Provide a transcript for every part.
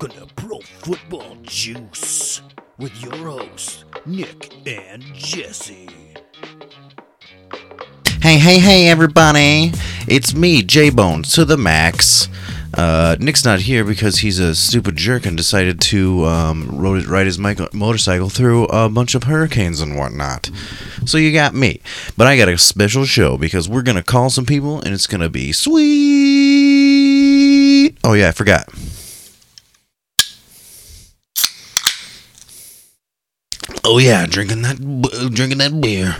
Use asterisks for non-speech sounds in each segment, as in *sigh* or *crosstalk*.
Welcome to Pro Football Juice with your hosts, Nick and Jesse. Hey, hey, hey, everybody! It's me, J Bones, to the max. Uh, Nick's not here because he's a stupid jerk and decided to um, rode, ride his motorcycle through a bunch of hurricanes and whatnot. So you got me. But I got a special show because we're going to call some people and it's going to be sweet. Oh, yeah, I forgot. Oh, yeah, drinking that, drinking that beer.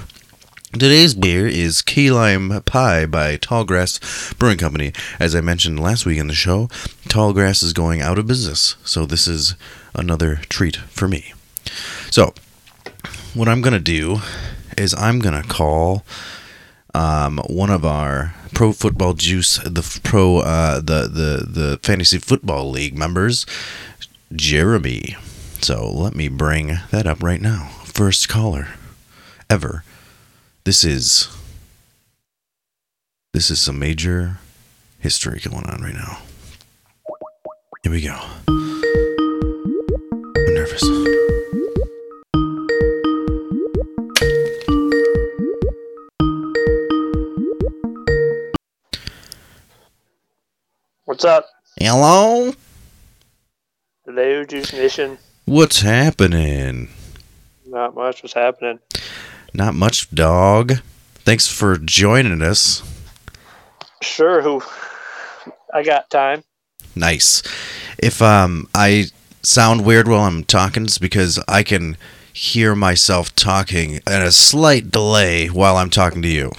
Today's beer is Key Lime Pie by Tallgrass Brewing Company. As I mentioned last week in the show, Tallgrass is going out of business, so this is another treat for me. So, what I'm going to do is I'm going to call um, one of our Pro Football Juice, the pro, uh, the the the Fantasy Football League members, Jeremy. So let me bring that up right now. First caller ever. This is this is some major history going on right now. Here we go. I'm nervous. What's up? Hello? Hello, Juice Nation. What's happening? Not much was happening. Not much, dog. Thanks for joining us. Sure, who? I got time. Nice. If um I sound weird while I'm talking, it's because I can hear myself talking at a slight delay while I'm talking to you.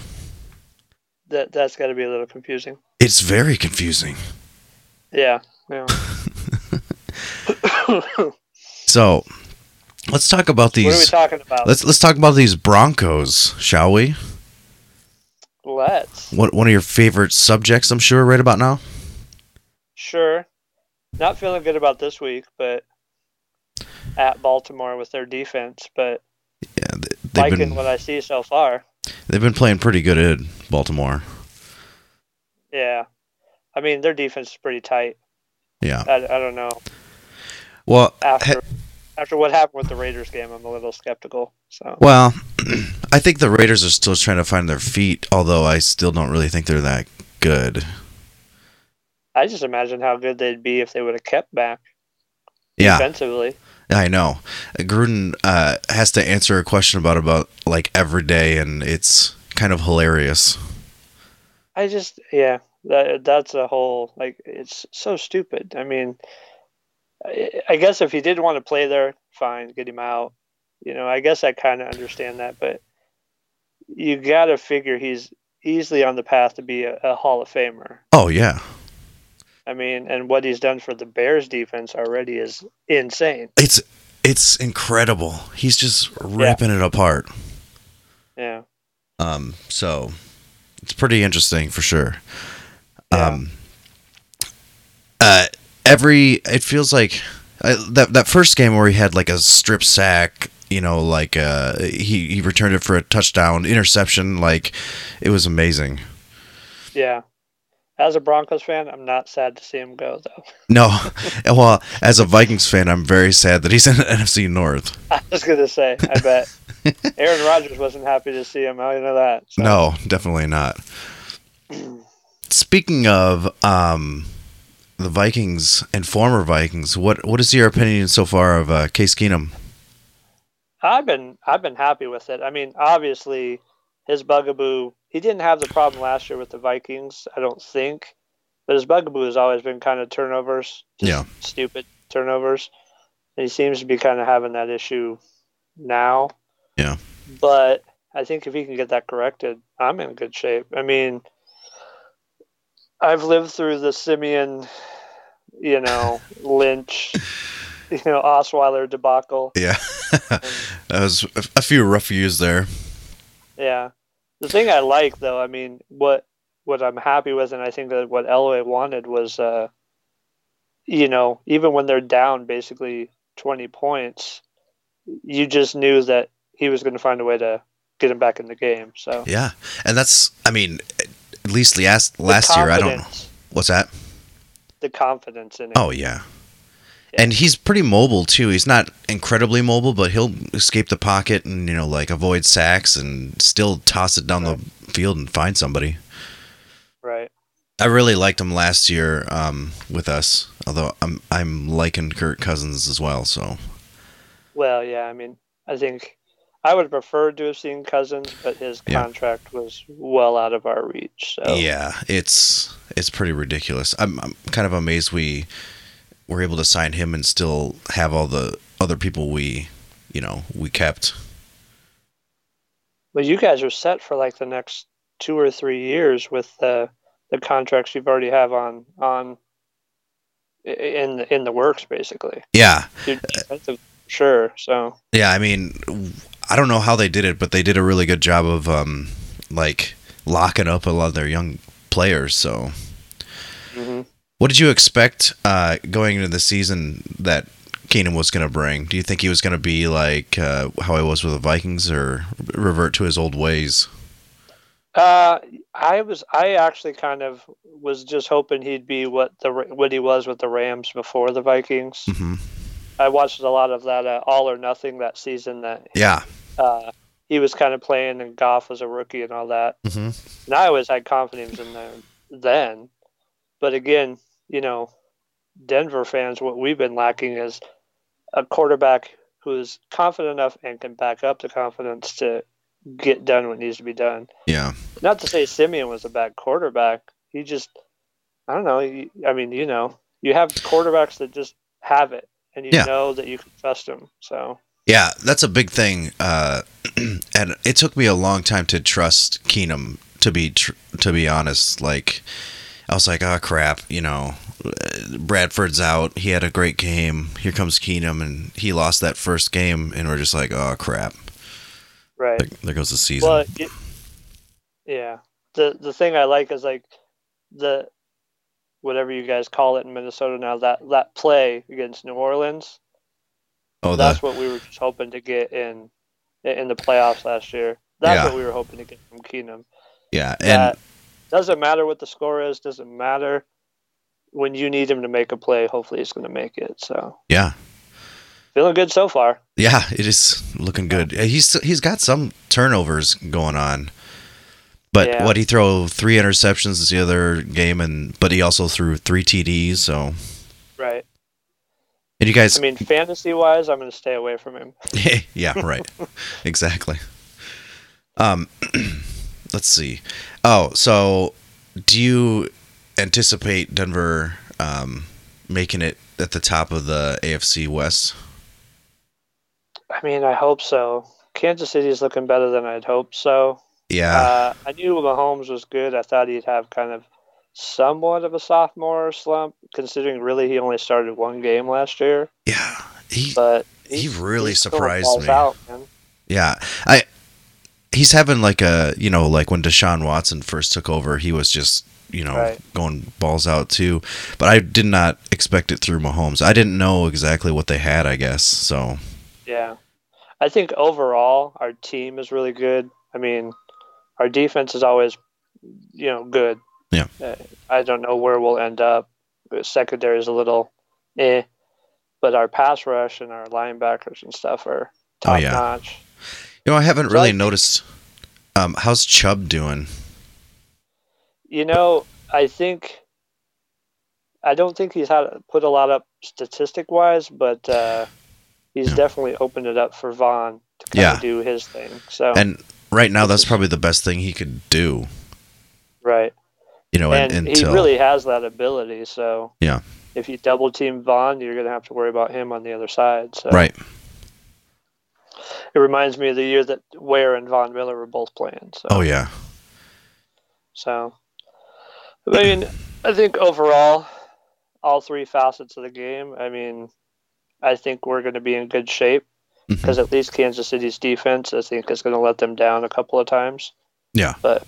That that's got to be a little confusing. It's very confusing. Yeah. Yeah. *laughs* *coughs* *coughs* *coughs* So, let's talk about these. What are we talking about? Let's let's talk about these Broncos, shall we? Let's. What one of your favorite subjects, I'm sure, right about now. Sure. Not feeling good about this week, but at Baltimore with their defense, but Yeah, they, liking been what I see so far. they've been playing pretty good at Baltimore. Yeah. I mean, their defense is pretty tight. Yeah. I, I don't know. Well, After after what happened with the Raiders game, I'm a little skeptical. So Well, *clears throat* I think the Raiders are still trying to find their feet, although I still don't really think they're that good. I just imagine how good they'd be if they would have kept back Yeah, defensively. I know. Gruden uh, has to answer a question about about like every day, and it's kind of hilarious. I just yeah, that that's a whole like it's so stupid. I mean, I, guess if he did want to play there, fine, get him out. You know, I guess I kind of understand that, but you got to figure he's easily on the path to be a, a Hall of Famer. Oh yeah, I mean, and what he's done for the Bears defense already is insane. it's it's incredible. He's just ripping it apart. Yeah. Um, so it's pretty interesting for sure. Yeah. Um, uh, every it feels like uh, that that first game where he had like a strip sack, you know, like uh, he he returned it for a touchdown, interception, like it was amazing. Yeah. As a Broncos fan, I'm not sad to see him go though. *laughs* No, well, as a Vikings fan, I'm very sad that he's in the *laughs* NFC North. I was gonna say, I bet Aaron Rodgers wasn't happy to see him. I know that. so. No, definitely not. *clears throat* Speaking of um, the Vikings and former Vikings, what what is your opinion so far of uh, Case Keenum? I've been I've been happy with it. I mean, obviously, his bugaboo. He didn't have the problem last year with the Vikings, I don't think, but his bugaboo has always been kind of turnovers. Just Yeah. Stupid turnovers. And he seems to be kind of having that issue now. Yeah. But I think if he can get that corrected, I'm in good shape. I mean, I've lived through the Siemian, you know, Lynch, you know, Osweiler debacle. Yeah, *laughs* that was a, few rough years there. Yeah. The thing I like though, I mean, what what I'm happy with and I think that what Elway wanted was uh you know, even when they're down basically 20 points, you just knew that he was going to find a way to get him back in the game. So Yeah, and that's I mean, at least last last year I don't. confidence- What's that? The confidence in it. Oh yeah, And he's pretty mobile too. He's not incredibly mobile, but he'll escape the pocket and you know like avoid sacks and still toss it down Right. the field and find somebody. Right. I really liked him last year um, with us, although I'm I'm liking Kirk Cousins as well. So Well, yeah. I mean, I think I would have preferred to have seen Cousins, but his Yeah. contract was well out of our reach. So yeah, it's it's pretty ridiculous. I'm I'm kind of amazed we were able to sign him and still have all the other people we you know we kept. But you guys are set for like the next two or three years with the the contracts you've already have on on in the, in the works, basically. Yeah, You're sure. So Yeah, I mean, I don't know how they did it, but they did a really good job of um, like locking up a lot of their young players. So, mhm. what did you expect uh, going into the season that Keenum was going to bring? Do you think he was going to be like uh, how he was with the Vikings, or revert to his old ways? Uh, I was I actually kind of was just hoping he'd be what the what he was with the Rams before the Vikings. hmm I watched a lot of that uh, All or Nothing that season that Yeah. Uh, he was kind of playing and Goff was a rookie and all that. hmm And I always had confidence in them then. But again, you know, Denver fans, what we've been lacking is a quarterback who is confident enough and can back up the confidence to get done what needs to be done. Yeah. Not to say Siemian was a bad quarterback. He just, I don't know. he- I mean, you know, you have quarterbacks that just have it, and you Yeah. know that you can trust them. So Yeah, that's a big thing, uh, *clears throat* and it took me a long time to trust Keenum. To be tr- to be honest, like I was like, oh crap, you know, uh, Bradford's out. He had a great game. Here comes Keenum, and he lost that first game, and we're just like, oh crap, right. there, there goes the season. Well, it, yeah. The the thing I like is like the whatever you guys call it in Minnesota now that that play against New Orleans. Oh, the that's what we were just hoping to get in in the playoffs last year. That's Yeah. what we were hoping to get from Keenum. yeah, and That doesn't matter what the score is. Doesn't matter when you need him to make a play. Hopefully, he's going to make it. So yeah, feeling good so far. yeah, it is looking good. He's he's got some turnovers going on. But Yeah. what he throw three interceptions the other game, and but he also threw three TDs. So, Right. And you guys, I mean, fantasy wise, I'm going to stay away from him. *laughs* yeah, right. exactly. Um, *clears throat* let's see. Oh, so do you anticipate Denver um, making it at the top of the AFC West? I mean, I hope so. Kansas City is looking better than I'd hoped so. Yeah, Uh, I knew Mahomes was good. I thought he'd have kind of somewhat of a sophomore slump, considering really he only started one game last year. yeah. He But he he's- really still surprised me. Out. Yeah, I. He's having like a you know like when Deshaun Watson first took over, he was just you know Right. going balls out too. But I did not expect it through Mahomes. I didn't know exactly what they had. I guess so. Yeah. I think overall our team is really good. I mean, our defense is always, you know, good. Yeah. I don't know where we'll end up. Secondary is a little eh, but our pass rush and our linebackers and stuff are Oh, top yeah. notch. You know, I haven't So really I- noticed. Um, how's Chubb doing? You know, I think I don't think he's had put a lot up statistic wise, but uh, he's Yeah. definitely opened it up for Von to kind Yeah. of do his thing. So And right now, that's probably the best thing he could do. right. You know, and un- he really has that ability. So Yeah. if you double team Von, you're going to have to worry about him on the other side. So right. it reminds me of the year that Ware and Von Miller were both playing. So, Oh yeah, so I mean, I think overall, all three facets of the game. I mean, I think we're going to be in good shape mm-hmm. because at least Kansas City's defense, I think, is going to let them down a couple of times. yeah. But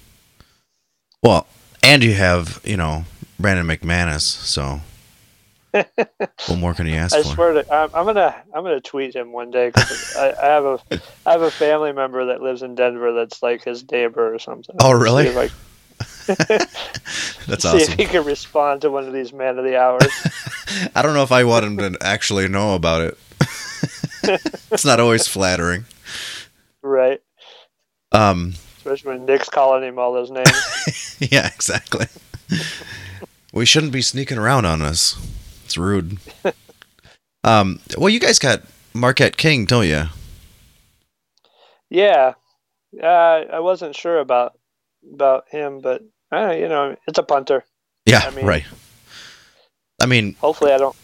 Well, and you have you know Brandon McManus. So *laughs* what more can you ask I for? swear to, I'm, I'm gonna I'm gonna tweet him one day 'cause I, I have a I have a family member that lives in Denver that's like his neighbor or something. Oh, really? See if *laughs* That's *laughs* See if awesome. he can respond to one of these man of the hours. I don't know if I want him to actually know about it. it's not always flattering. right. Um, Especially when Nick's calling him all those names. *laughs* yeah, exactly. we shouldn't be sneaking around on us. It's rude. *laughs* Um, well, you guys got Marquette King, don't you? yeah. Uh, I wasn't sure about about him, but uh, you know, it's a punter. Yeah, I mean- right. I mean, Hopefully, I don't.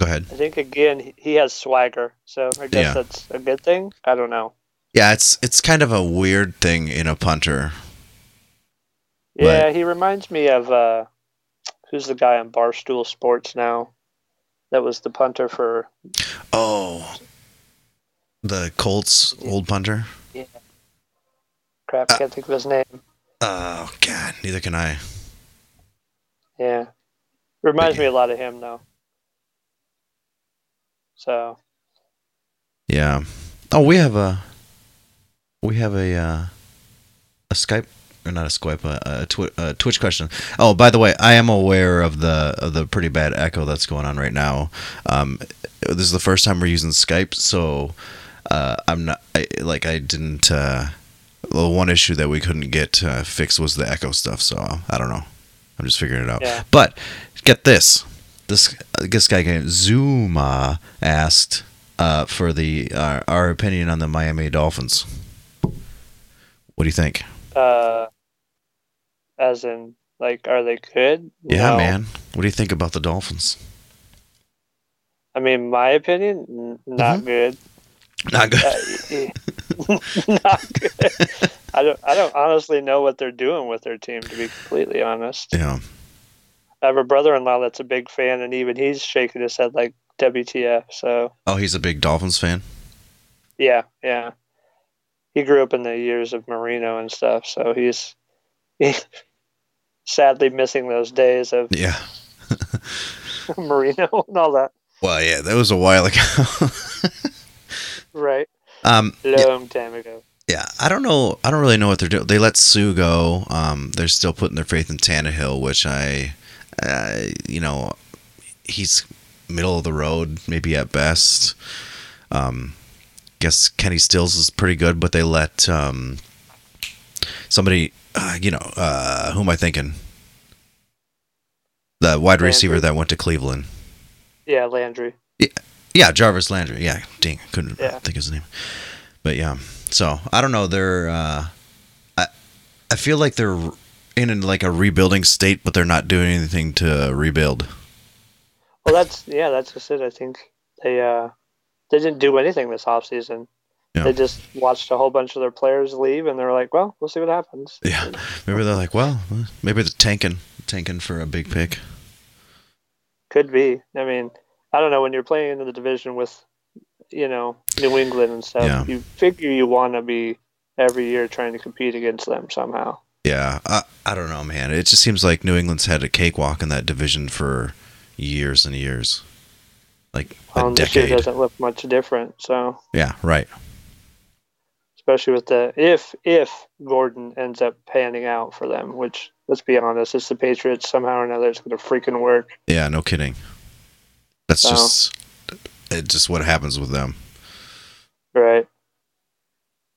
Go ahead. I think again he- has swagger, so I guess Yeah. that's a good thing. I don't know. Yeah, it's it's kind of a weird thing in a punter. Yeah, he reminds me of uh, who's the guy on Barstool Sports now? That was the punter for Oh, the Colts old punter. Yeah. Crap. Uh, Can't think of his name. Oh God, neither can I. Yeah, reminds me a lot of him though. So Yeah. Oh, we have a we have a uh, a Skype or not a Skype a, a, twi- a Twitch question. Oh, by the way, I am aware of the of the pretty bad echo that's going on right now. Um, this is the first time we're using Skype, so uh, I'm not I, like I didn't. Uh, the one issue that we couldn't get uh, fixed was the echo stuff. So I don't know. I'm just figuring it out. Yeah. But get this. This this guy game Zuma asked uh, for the uh, our opinion on the Miami Dolphins. What do you think? uh, as in like, are they good? Yeah, No. man. What do you think about the Dolphins? I mean, my opinion, n- not Mhm. good. Not good. Uh, *laughs* not good. I don't. I don't honestly know what they're doing with their team. To be completely honest, Yeah. I have a brother-in-law that's a big fan, and even he's shaking his head like WTF. So Oh, he's a big Dolphins fan. yeah, yeah. He grew up in the years of Marino and stuff, so he's he, *laughs* sadly missing those days of Yeah. *laughs* Marino and all that. Well, yeah, that was a while ago. Right, um, yeah, long time ago. yeah, I don't know. I don't really know what they're doing. They let Suh go. Um, they're still putting their faith in Tannehill, which I, uh, you know, he's middle of the road, maybe at best. Um, guess Kenny Stills is pretty good, but they let um, somebody, uh, you know, uh, who am I thinking? The wide receiver that went to Cleveland. Yeah, Landry. Yeah, Jarvis Landry. Yeah, dang, I couldn't Yeah. think of his name. But yeah, so I don't know. They're, uh, I, I feel like they're in, in like a rebuilding state, but they're not doing anything to rebuild. Well, that's yeah, that's just it. I think they uh they didn't do anything this offseason. Yeah. They just watched a whole bunch of their players leave, and they're like, "Well, we'll see what happens." Yeah, maybe they're like, well, maybe they're tanking, tanking for a big pick. Could be. I mean, I don't know. When you're playing in the division with, you know, New England and stuff, Yeah. you figure you want to be every year trying to compete against them somehow. Yeah, I, I don't know, man. It just seems like New England's had a cakewalk in that division for years and years, like a Um, this year decade. doesn't look much different. So, Yeah, right. especially with the if if Gordon ends up panning out for them, which let's be honest, it's the Patriots. Somehow or another, it's going to freaking work. Yeah, no kidding. That's So- just it. just what happens with them. Right.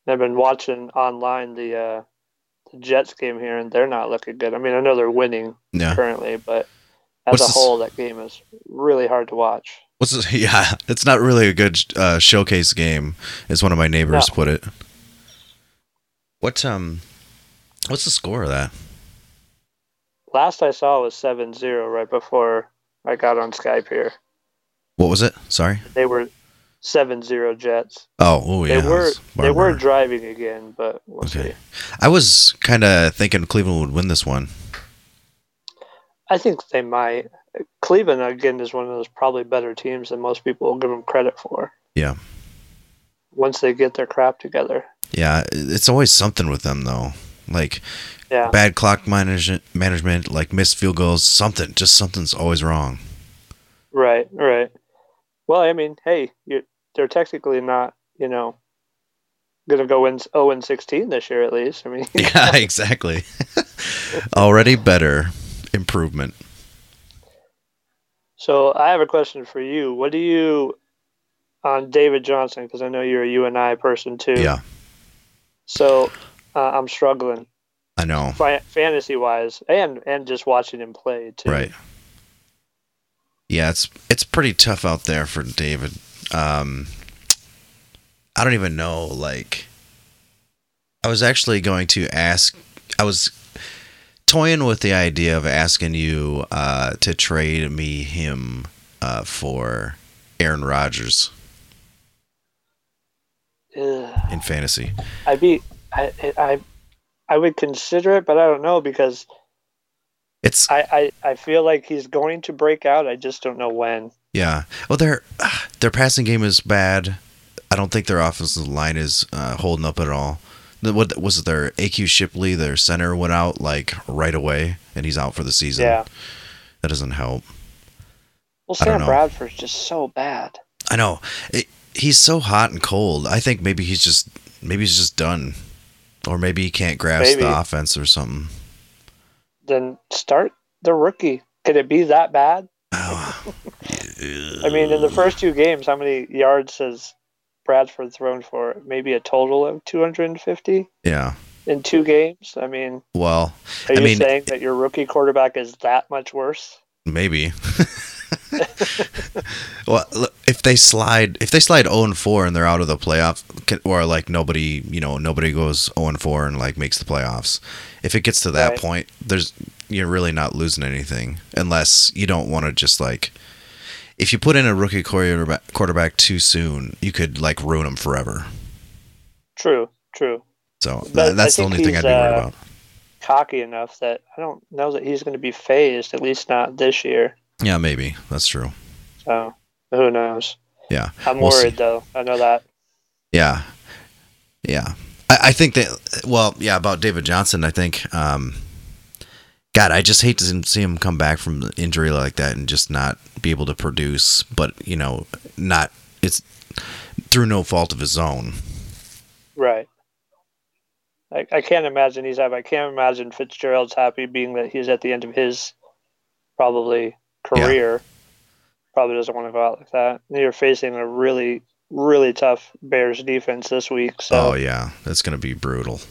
I've been watching online the uh, the Jets game here, and they're not looking good. I mean, I know they're winning Yeah. currently, but as What's a this- whole, that game is really hard to watch. What's this? *laughs* Yeah, it's not really a good uh, showcase game, as one of my neighbors No. put it. What um, what's the score of that? Last I saw was 7-0 right before I got on Skype here. What was it? Sorry. They were 7-0 Jets. Oh, oh yeah. they were they were driving again, but we'll Okay. see. I was kind of thinking Cleveland would win this one. I think they might. Cleveland again is one of those probably better teams than most people will give them credit for. Yeah. Once they get their crap together. Yeah, it's always something with them though. Like Yeah. bad clock management, management, like missed field goals, something. Just something's always wrong. Right, right. Well, I mean, hey, you they're technically not, you know, gonna go in 0 and 16 this year at least. I mean, *laughs* yeah, *laughs* exactly. Already better improvement. So I have a question for you. What do you on David Johnson? Because I know you're a UNI person too. Yeah, So uh, I'm struggling I know. fi- fantasy wise, and and just watching him play too. Right. Yeah, it's it's pretty tough out there for David. Um, I don't even know. Like, I was actually going to ask. I was toying with the idea of asking you uh, to trade me him uh, for Aaron Rodgers Ugh. in fantasy. I'd be I I I would consider it, but I don't know because It's I, I, I feel like he's going to break out. I just don't know when. Yeah. Well, their their passing game is bad. I don't think their offensive line is uh, holding up at all. What was it? Their AQ Shipley, their center, went out like right away, and he's out for the season. Yeah. That doesn't help. Well, Sam. Bradford's just so bad. I know. It, he's so hot and cold. I think maybe he's just maybe he's just done, or maybe he can't grasp Maybe. the offense or something. Then start the rookie. Could it be that bad? Oh. *laughs* I mean, in the first two games, how many yards has Bradford thrown for? Maybe a total of 250 yeah. in two games. I mean, Well, are I you mean- saying that your rookie quarterback is that much worse? Maybe. *laughs* *laughs* well, if they slide, if they slide 0 and 4 and they're out of the playoff, or like nobody, you know, nobody goes 0 and 4 and like makes the playoffs. If it gets to that Right. point, there's you're really not losing anything unless you don't want to just like. If you put in a rookie quarterback, quarterback too soon, you could like ruin him forever. True, true. So But that's the only thing I'd be worried uh, about. Cocky enough that I don't know that he's going to be phased, at least not this year. Yeah, maybe that's true. So who knows? Yeah, I'm We'll worried see. though. I know that. Yeah, yeah. I, I think that. Well, yeah. About David Johnson, I think. Um, God, I just hate to see- him come back from injury like that and just not be able to produce. But you know, not it's through no fault of his own. Right. I, I can't imagine he's happy. I can't imagine Fitzgerald's happy being that he's at the end of his probably career. Probably doesn't want to go out like that. You're facing a really, really tough Bears defense this week. So oh yeah, that's gonna be brutal.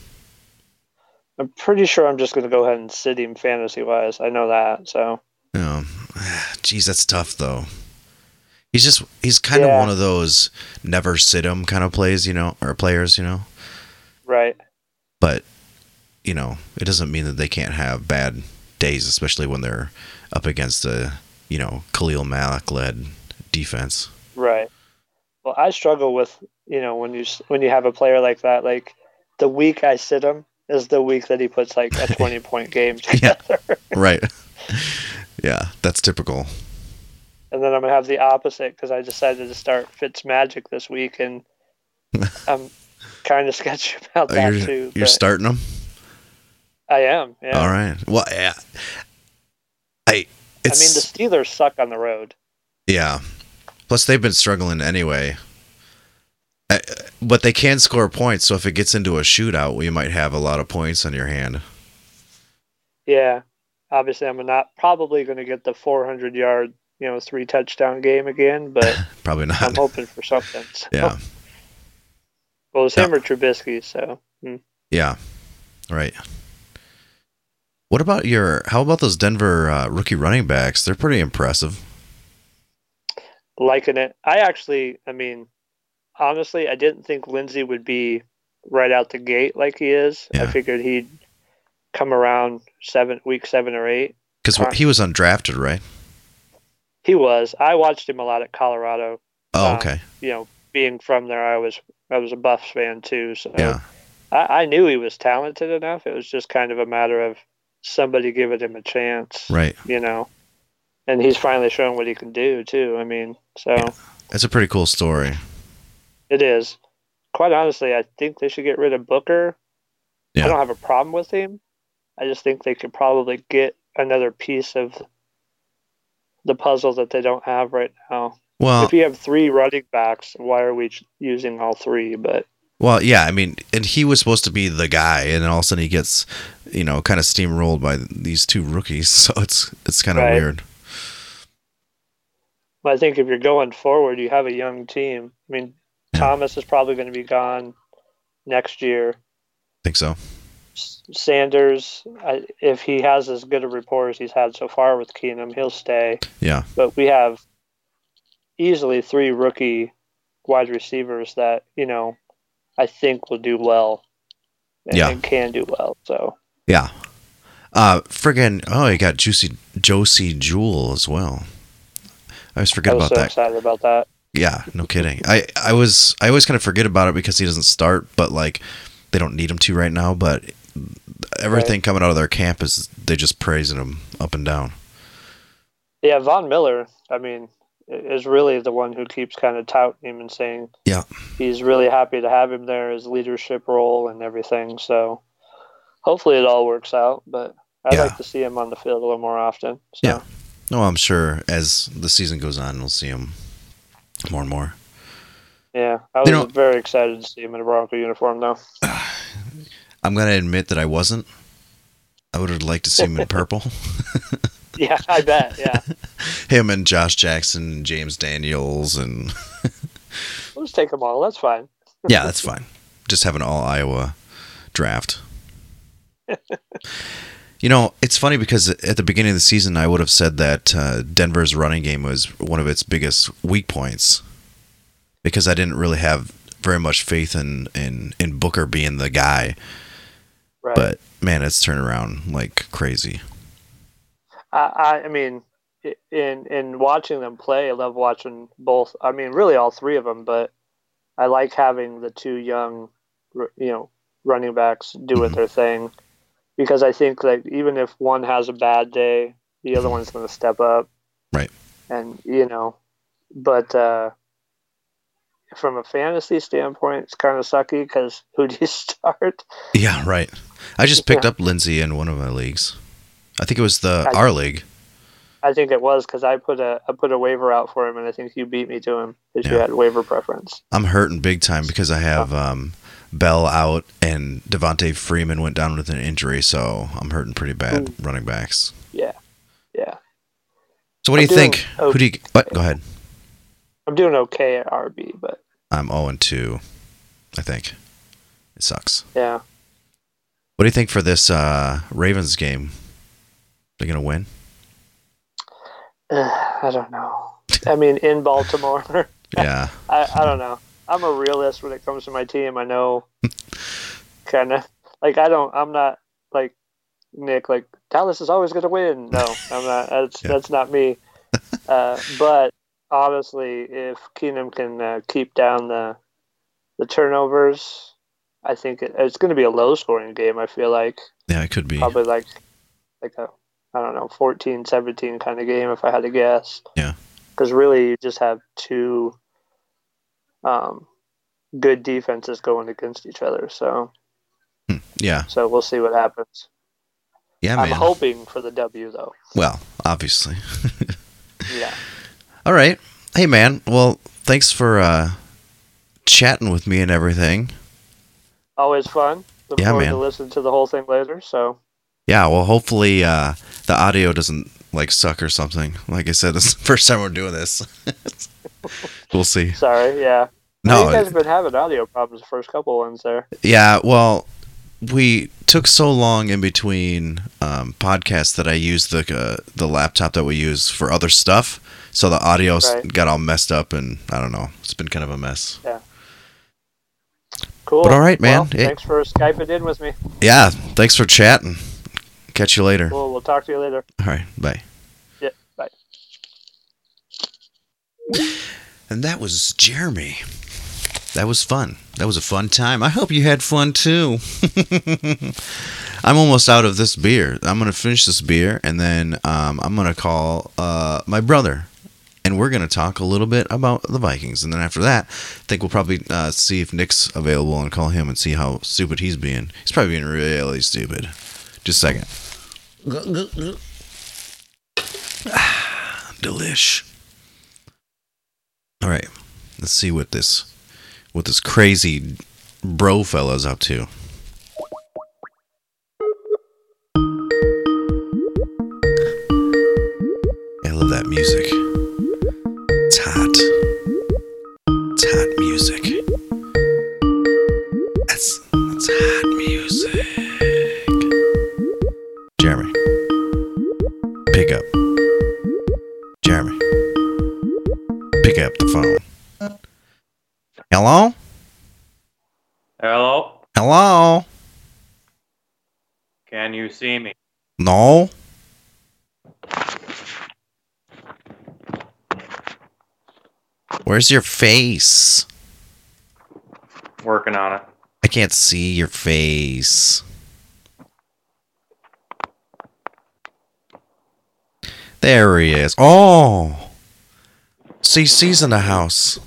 I'm pretty sure I'm just going to go ahead and sit him fantasy wise. I know that. So know, geez, *sighs* that's tough though. He's just he's kind of one of those never sit him kind of plays, you know, or players, you know. right. but you know it doesn't mean that they can't have bad days especially when they're up against a you know khalil malik led defense Right. Well, I struggle with you know when you when you have a player like that. Like the week I sit him is the week that he puts like a *laughs* twenty point game *laughs* Yeah. together, right yeah that's typical and then I'm gonna have the opposite because I decided to start Fitz Magic this week, and *laughs* I'm kind of sketchy about Oh, that you're, too. you're starting them I am. Yeah. all right well yeah i I mean, the Steelers suck on the road. yeah plus they've been struggling anyway I, but they can score points so if it gets into a shootout we might have a lot of points on your hand Yeah. Obviously, I'm not probably going to get the 400 yard, you know, three touchdown game again, but *laughs* probably not I'm hoping for something. So. yeah Well, it's him or Trubisky, so. hmm. Yeah, right. What about your? How about those Denver uh, rookie running backs? They're pretty impressive. liking it. I actually, I mean, honestly, I didn't think Lindsay would be right out the gate like he is. I figured he'd come around seven, week seven or eight. Because Huh. he was undrafted, right? He was. I watched him a lot at Colorado. Oh, Uh, okay. You know, being from there, I was I was a Buffs fan too. So Yeah, I, I knew he was talented enough. It was just kind of a matter of somebody giving him a chance. right. You know. And he's finally showing what he can do too. I mean, so Yeah. It's a pretty cool story. It is. Quite honestly, I think they should get rid of Booker. Yeah. I don't have a problem with him. I just think they could probably get another piece of the puzzle that they don't have right now. Well, if you have three running backs, why are we using all three? But Well, yeah, I mean, and he was supposed to be the guy, and then all of a sudden he gets, you know, kind of steamrolled by these two rookies. *laughs* So it's it's kind of Right. weird. I think if you're going forward, you have a young team. I mean, Thomas is probably going to be gone next year. think so. Sanders, if he has as good a rapport as he's had so far with Keenum, he'll stay. Yeah, But we have easily three rookie wide receivers that you know I think will do well. And, Yeah. and can do well. So yeah. Uh, friggin' oh, you got Juicy Josey Jewell as well. I always forget I was about so that. excited about that. Yeah, no kidding. I I was I always kind of forget about it because he doesn't start, but like they don't need him to right now. But everything coming out of their camp is they just praising him up and down. Yeah, Von Miller, I mean, is really the one who keeps kind of touting him and saying Yeah. he's really happy to have him there, his leadership role and everything. So hopefully it all works out. But I'd Yeah. like to see him on the field a little more often. So, Yeah. No, I'm sure as the season goes on, we'll see him more and more. yeah, I was You know- very excited to see him in a Bronco uniform, though. *sighs* I'm gonna admit that I wasn't. I would have liked to see him in purple. *laughs* *laughs* Yeah, I bet. Yeah, *laughs* him and Josh Jackson, and James Daniels, and *laughs* we'll just take them all. That's fine. yeah, that's fine. Just have an all Iowa draft. you know, it's funny because at the beginning of the season, I would have said that uh, Denver's running game was one of its biggest weak points because I didn't really have very much faith in in, in Booker being the guy. Right. But man, it's turned around like crazy. I, I, mean, in in watching them play, I love watching both. I mean, really all three of them, but I like having the two young, you know, running backs do it Mhm. their thing because I think like even if one has a bad day, the other one's going to step up. Right. And you know, but uh, from a fantasy standpoint, it's kind of sucky because who do you *laughs* start? Yeah, right. I just picked Yeah. up Lindsay in one of my leagues. I think it was the I- our league. I think it was because I put a I put a waiver out for him, and I think you beat me to him because you had waiver preference. I'm hurting big time because I have um, Bell out and Devonta Freeman went down with an injury, so I'm hurting pretty bad Ooh. running backs. Yeah, yeah. So what do I'm you doing think? Who do you? What? Go ahead. I'm doing okay at RB, but I'm 0 and 2. I think it sucks. yeah, What do you think for this uh, Ravens game? They're gonna win. I don't know. I mean, in *laughs* Baltimore, Yeah. *laughs* I, I don't know. I'm a realist when it comes to my team. I know, *laughs* kind of like I don't. I'm not like Nick. Like Dallas is always going to win. No, I'm not. That's Yeah. that's not me. Uh, but honestly, if Keenum can uh, keep down the the turnovers, I think it, it's going to be a low scoring game. I feel like Yeah, it could be. probably like like a I don't know 14 17 kind of game if I had to guess. Yeah. Cuz really you just have two um good defenses going against each other. So Hmm. Yeah. so we'll see what happens. Yeah, I'm man. hoping for the W though. well, obviously. *laughs* Yeah. All right. Hey, man. Well, thanks for uh, chatting with me and everything. Always fun. Look Yeah, forward man. to listen to the whole thing later. So Yeah, well, hopefully uh, the audio doesn't like suck or something. Like I said, this is the *laughs* first time we're doing this. *laughs* we'll see. sorry. Yeah. No, you guys have been having audio problems the first couple ones there. yeah, well, we took so long in between um, podcasts that I used the uh, the laptop that we use for other stuff, so the audio Right. got all messed up, and I don't know. It's been kind of a mess. Yeah. Cool. But all right, man. Well, thanks for Skyping in with me. Yeah, thanks for chatting. Catch you later. Cool. We'll talk to you later. All right, bye. Yeah. Bye. And that was Jeremy. That was fun. That was a fun time. I hope you had fun too. *laughs* I'm almost out of this beer. I'm gonna finish this beer and then um, I'm gonna call uh, my brother, and we're gonna talk a little bit about the Vikings. And then after that, I think we'll probably uh, see if Nick's available and call him and see how stupid he's being. He's probably being really stupid. Just a second. Ah, *sighs* delish. All right, let's see what this what this crazy bro fellas up to? I love that music. It's hot. It's hot music. That's that's hot Pick up. Jeremy. Pick up the phone. Hello? Hello? Hello? Can you see me? No? Where's your face? Working on it. I can't see your face. There he is. Oh! CC's in the house.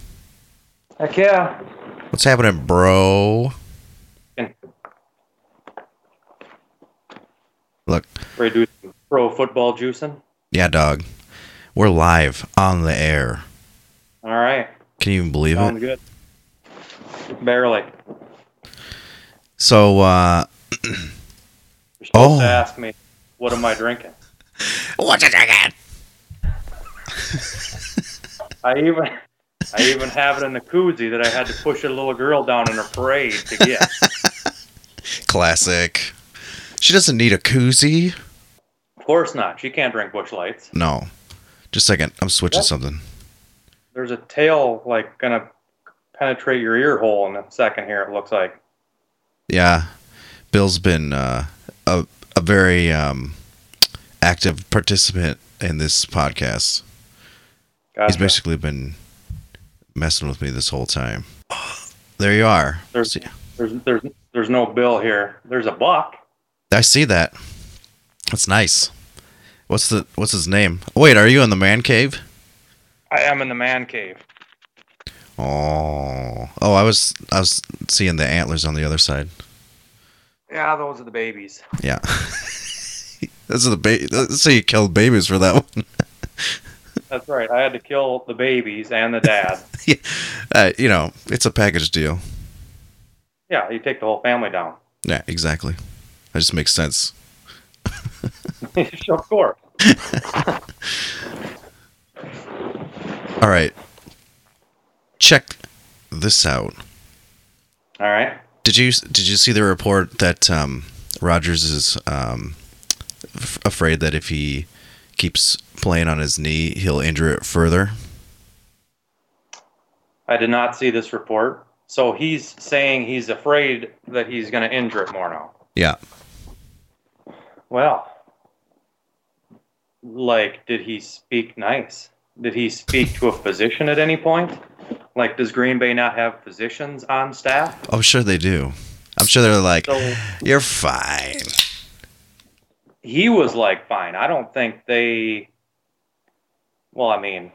Heck yeah. What's happening, bro? Look, Ready to pro football juicing? yeah, dog. We're live on the air. All right. Can you even believe Sounds it? good. Barely. So, uh, *clears throat* You're supposed Oh. to ask me, what am I drinking? What you drinking? I even I even have it in the koozie that I had to push a little girl down in a parade to get. *laughs* Classic. She doesn't need a koozie. of course not. She can't drink Busch Lights. No. Just a second. I'm switching Yep. something. There's a tail like gonna penetrate your ear hole in a second here. It looks like. Yeah. Bill's been uh, a, a very um, active participant in this podcast. He's basically been messing with me this whole time. There you are. There's, there's there's there's no bill here. There's a buck. I see that. That's nice. What's the what's his name? Wait, are you in the man cave? I am in the man cave. Oh, oh, I was I was seeing the antlers on the other side. Yeah, those are the babies. Yeah, *laughs* are the ba- Let's say you killed babies for that *laughs* one. That's right. I had to kill the babies and the dad. *laughs* Uh, you know, it's a package deal. yeah, you take the whole family down. Yeah, exactly. That just makes sense. *laughs* of course. All right, check this out. All right. Did you did you see the report that um, Rogers is um, f- afraid that if he keeps playing on his knee, he'll injure it further? I did not see this report. So he's saying he's afraid that he's going to injure it more now. Yeah. Well, like, did he speak nice? Did he speak to a physician at any point? Like, does Green Bay not have physicians on staff? I'm sure they do. I'm sure they're like, So you're fine. He was like, fine. I don't think they. Well, I mean,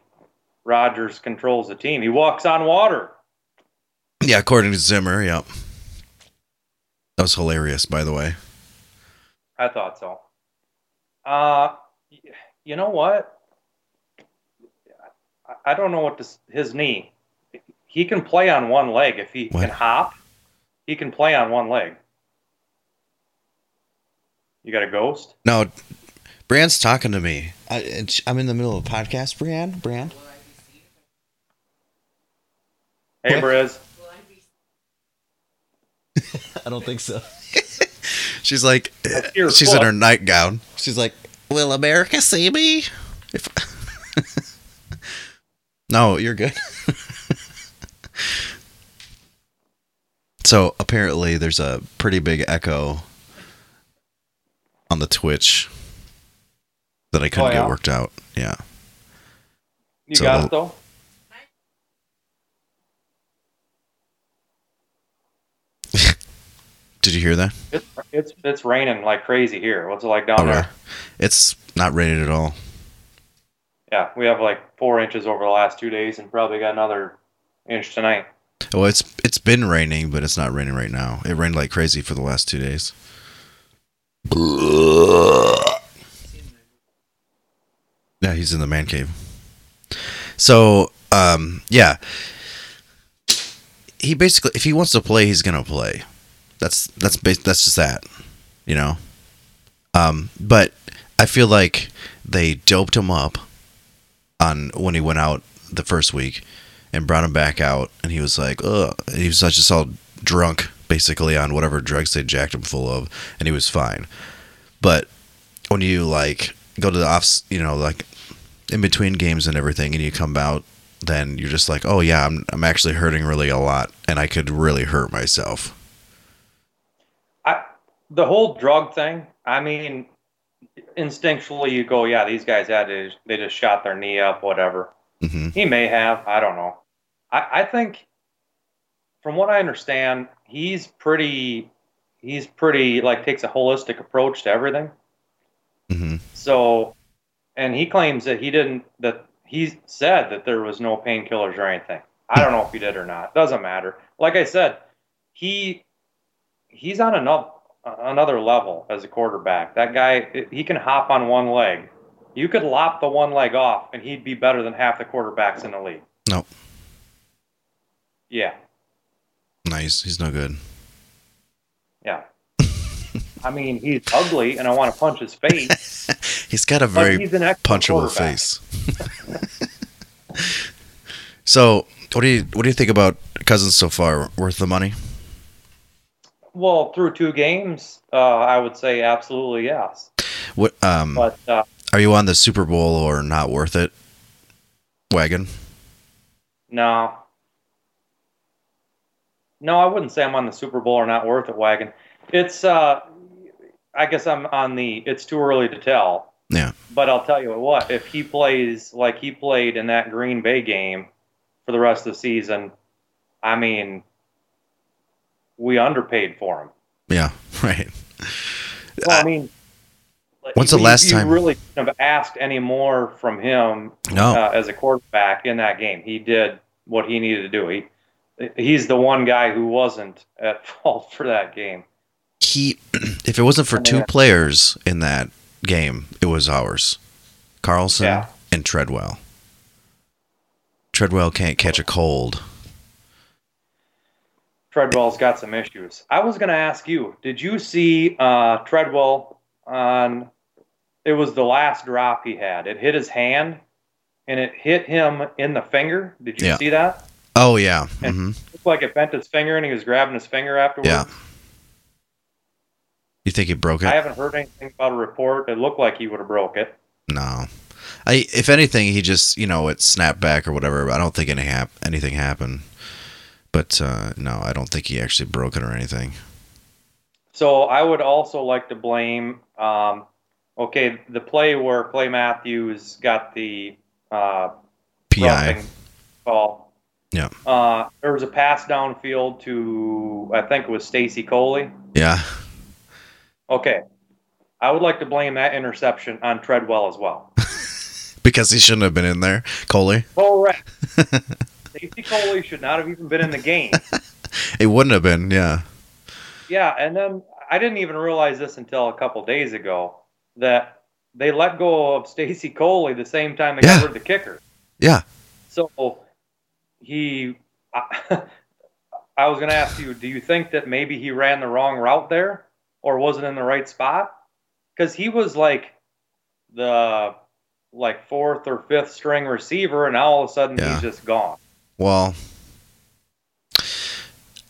Rodgers controls the team. He walks on water. Yeah, according to Zimmer. Yep. That was hilarious, by the way. I thought so. Uh, you know what? I- I don't know what this, his knee. He can play on one leg if he What? can hop. He can play on one leg. You got a ghost? No, Brian's talking to me. I, and sh- I'm in the middle of a podcast. Brian, Brian. Hey, What? Briz. *laughs* I don't think so. *laughs* She's like, That's she's in her nightgown. She's like, will America see me? If *laughs* no, you're good. so apparently, there's a pretty big echo on the Twitch that I couldn't Oh, yeah? get worked out. Yeah. You So got it though. *laughs* Did you hear that? It's it's it's raining like crazy here. What's it like down Okay. there? It's not rated at all. Yeah, we have like four inches over the last two days, and probably got another inch tonight. Well, it's it's been raining, but it's not raining right now. It rained like crazy for the last two days. Yeah, he's in the man cave. So, um, yeah, he basically if he wants to play, he's gonna play. That's that's that's just that, you know. Um, but I feel like they doped him up on when he went out the first week and brought him back out, and he was like, ugh, he was just all drunk basically on whatever drugs they jacked him full of, and he was fine. But when you like go to the off, you know, like in between games and everything, and you come out, then you're just like, oh yeah, I'm I'm actually hurting really a lot, and I could really hurt myself. I the whole drug thing. I mean, instinctually you go, yeah, these guys had to, they just shot their knee up, whatever. hmm He may have. I don't know. I, I think, from what I understand, he's pretty. He's pretty like takes a holistic approach to everything. hmm So, and he claims that he didn't. That he said that there was no painkillers or anything. I don't know if he did or not. Doesn't matter. Like I said, he he's on another another level as a quarterback. That guy, he can hop on one leg. You could lop the one leg off, and he'd be better than half the quarterbacks in the league. No, Yeah, nice. He's no good. yeah. *laughs* I mean, he's ugly, and I want to punch his face. *laughs* He's got a very he's an excellent punchable face. *laughs* so, what do you what do you think about Cousins so far? Worth the money? Well, through two games, uh, I would say absolutely yes. What um But uh, are you on the Super Bowl or not worth it wagon? No. No, I wouldn't say I'm on the Super Bowl or not worth it wagon. It's uh I guess I'm on the it's too early to tell. Yeah. But I'll tell you what, if he plays like he played in that Green Bay game for the rest of the season, I mean we underpaid for him. Yeah, *laughs* right. Well, I mean When's the you- last you time- really couldn't have asked any more from him No. uh, as a quarterback in that game. He did what he needed to do. He he's the one guy who wasn't at *laughs* fault for that game. He if it wasn't for two players in that game, it was ours. Carlson Yeah. and Treadwell. Treadwell can't catch a cold. Treadwell's got some issues. I was going to ask you, did you see uh, Treadwell on? It was the last drop he had. It hit his hand, and it hit him in the finger. Did you Yeah. see that? Oh yeah. And- hmm Looked like it bent his finger, and he was grabbing his finger afterwards. Yeah. You think he broke it? I haven't heard anything about a report. It looked like he would have broke it. No. I if anything, he just you know it snapped back or whatever. I don't think any hap- anything happened. But uh, no, I don't think he actually broke it or anything. So I would also like to blame, um, okay, the play where Clay Matthews got the uh, PI. call. Yeah. Uh, there was a pass downfield to I think it was Stacy Coley. Yeah. Okay, I would like to blame that interception on Treadwell as well. *laughs* Because he shouldn't have been in there, Coley. Correct. *laughs* Stacy Coley should not have even been in the game. *laughs* It wouldn't have been. Yeah. Yeah, and then I didn't even realize this until a couple days ago that they let go of Stacy Coley the same time they Yeah. got rid of the kicker. Yeah. So he, I, *laughs* I was going to ask you, do you think that maybe he ran the wrong route there, or wasn't in the right spot? Because he was like the like fourth or fifth string receiver, and now all of a sudden Yeah. he's just gone. Well,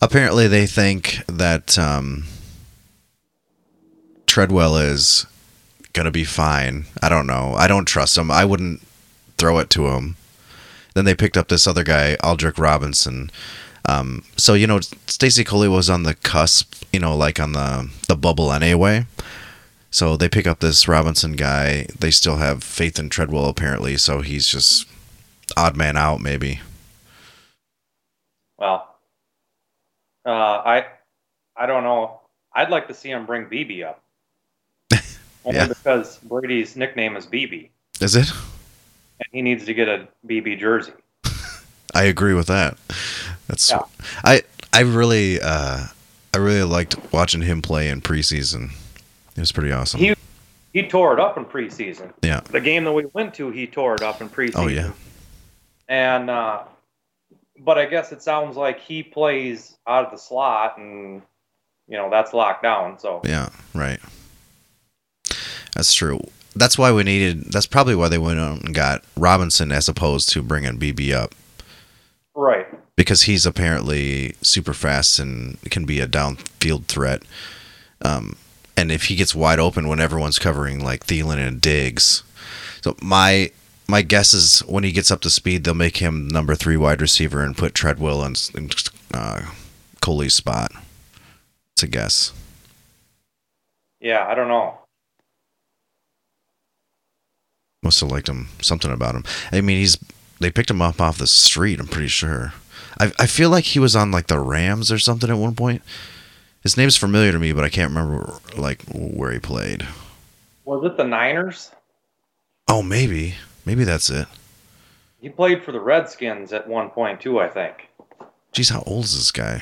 apparently they think that um, Treadwell is gonna be fine. I don't know. I don't trust him. I wouldn't throw it to him. Then they picked up this other guy, Aldrick Robinson. Um, so you know, Stacy Coley was on the cusp. You know, like on the the bubble anyway. So they pick up this Robinson guy. They still have faith in Treadwell apparently. So he's just odd man out maybe. Well, uh, I I don't know. I'd like to see him bring BB up. *laughs* Only Yeah. because Brady's nickname is BB, Is it? And he needs to get a BB jersey. I agree with that. That's Yeah. I I really uh I really liked watching him play in preseason. It was pretty awesome. He he tore it up in preseason. Yeah. The game that we went to, he tore it up in preseason. Oh yeah. And uh, but I guess it sounds like he plays out of the slot, and you know that's locked down. So Yeah, right. That's true. That's why we needed. That's probably why they went out and got Robinson as opposed to bringing BB up right, because he's apparently super fast and can be a downfield threat. Um, and if he gets wide open when everyone's covering like Thielen and Diggs, so my my guess is when he gets up to speed, they'll make him number three wide receiver and put Treadwell in, in uh, Coley's spot. It's a guess. yeah, I don't know. Must have liked him. Something about him. I mean, he's they picked him up off the street. I'm pretty sure. I I feel like he was on like the Rams or something at one point. His name's familiar to me, but I can't remember like where he played. Was it the Niners? Oh, maybe, maybe that's it. He played for the Redskins at one point too. I think. Jeez, how old is this guy?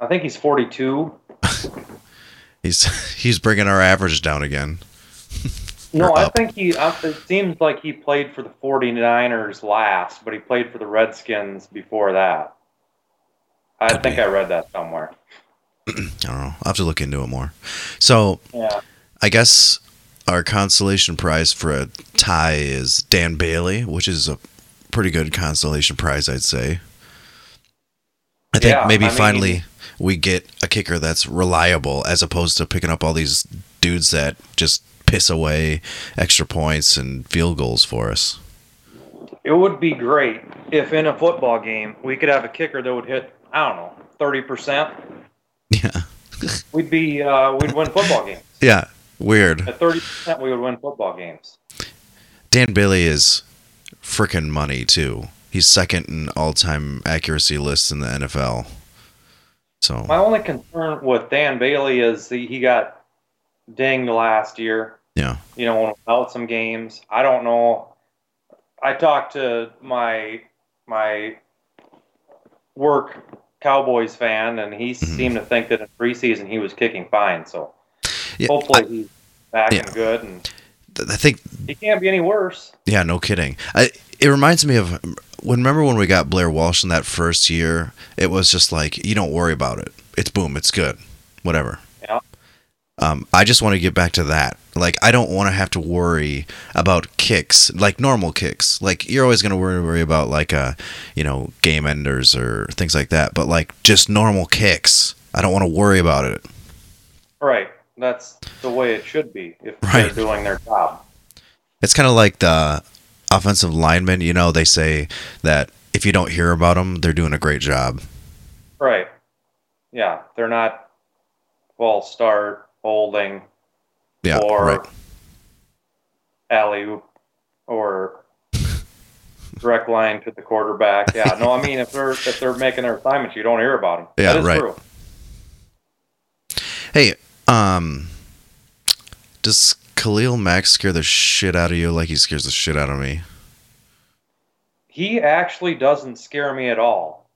I think he's 42. *laughs* He's *laughs* he's bringing our average down again. No, I think he. It seems like he played for the 49ers last, but he played for the Redskins before that. I Could think be. I read that somewhere. *clears throat* I don't know. I'll have to look into it more. So Yeah. I guess our consolation prize for a tie is Dan Bailey, which is a pretty good consolation prize, I'd say. I think Yeah, maybe I mean- finally we get a kicker that's reliable as opposed to picking up all these dudes that just piss away extra points and field goals for us. It would be great if in a football game we could have a kicker that would hit, I don't know, 30%. Yeah. *laughs* We'd be, uh, we'd win football games. Yeah. Weird. At 30%, we would win football games. Dan Bailey is freaking money too. He's second in all-time accuracy lists in the NFL. So My only concern with Dan Bailey is he got dinged last year. Yeah. You know, without some games. I don't know. I talked to my my work Cowboys fan, and he Mhm. seemed to think that in preseason he was kicking fine. So yeah, hopefully I, he's back Yeah. and good, and I think he can't be any worse. Yeah, no kidding. I, it reminds me of when remember when we got Blair Walsh in that first year. It was just like you don't worry about it. It's boom. It's good. Whatever. Um, I just want to get back to that. Like I don't want to have to worry about kicks, like normal kicks. Like you're always gonna worry, worry about like uh, you know, game enders or things like that. But like just normal kicks, I don't want to worry about it. Right. That's the way it should be if Right. they're doing their job. It's kind of like the offensive linemen. You know, they say that if you don't hear about them, they're doing a great job. Right. Yeah, they're not false start, holding, Yeah, or right. alley oop, or direct line to the quarterback. Yeah, no, I mean if they're if they're making their assignments, you don't hear about them. Yeah, right. True. Hey, um, does Khalil Mack scare the shit out of you like he scares the shit out of me? He actually doesn't scare me at all.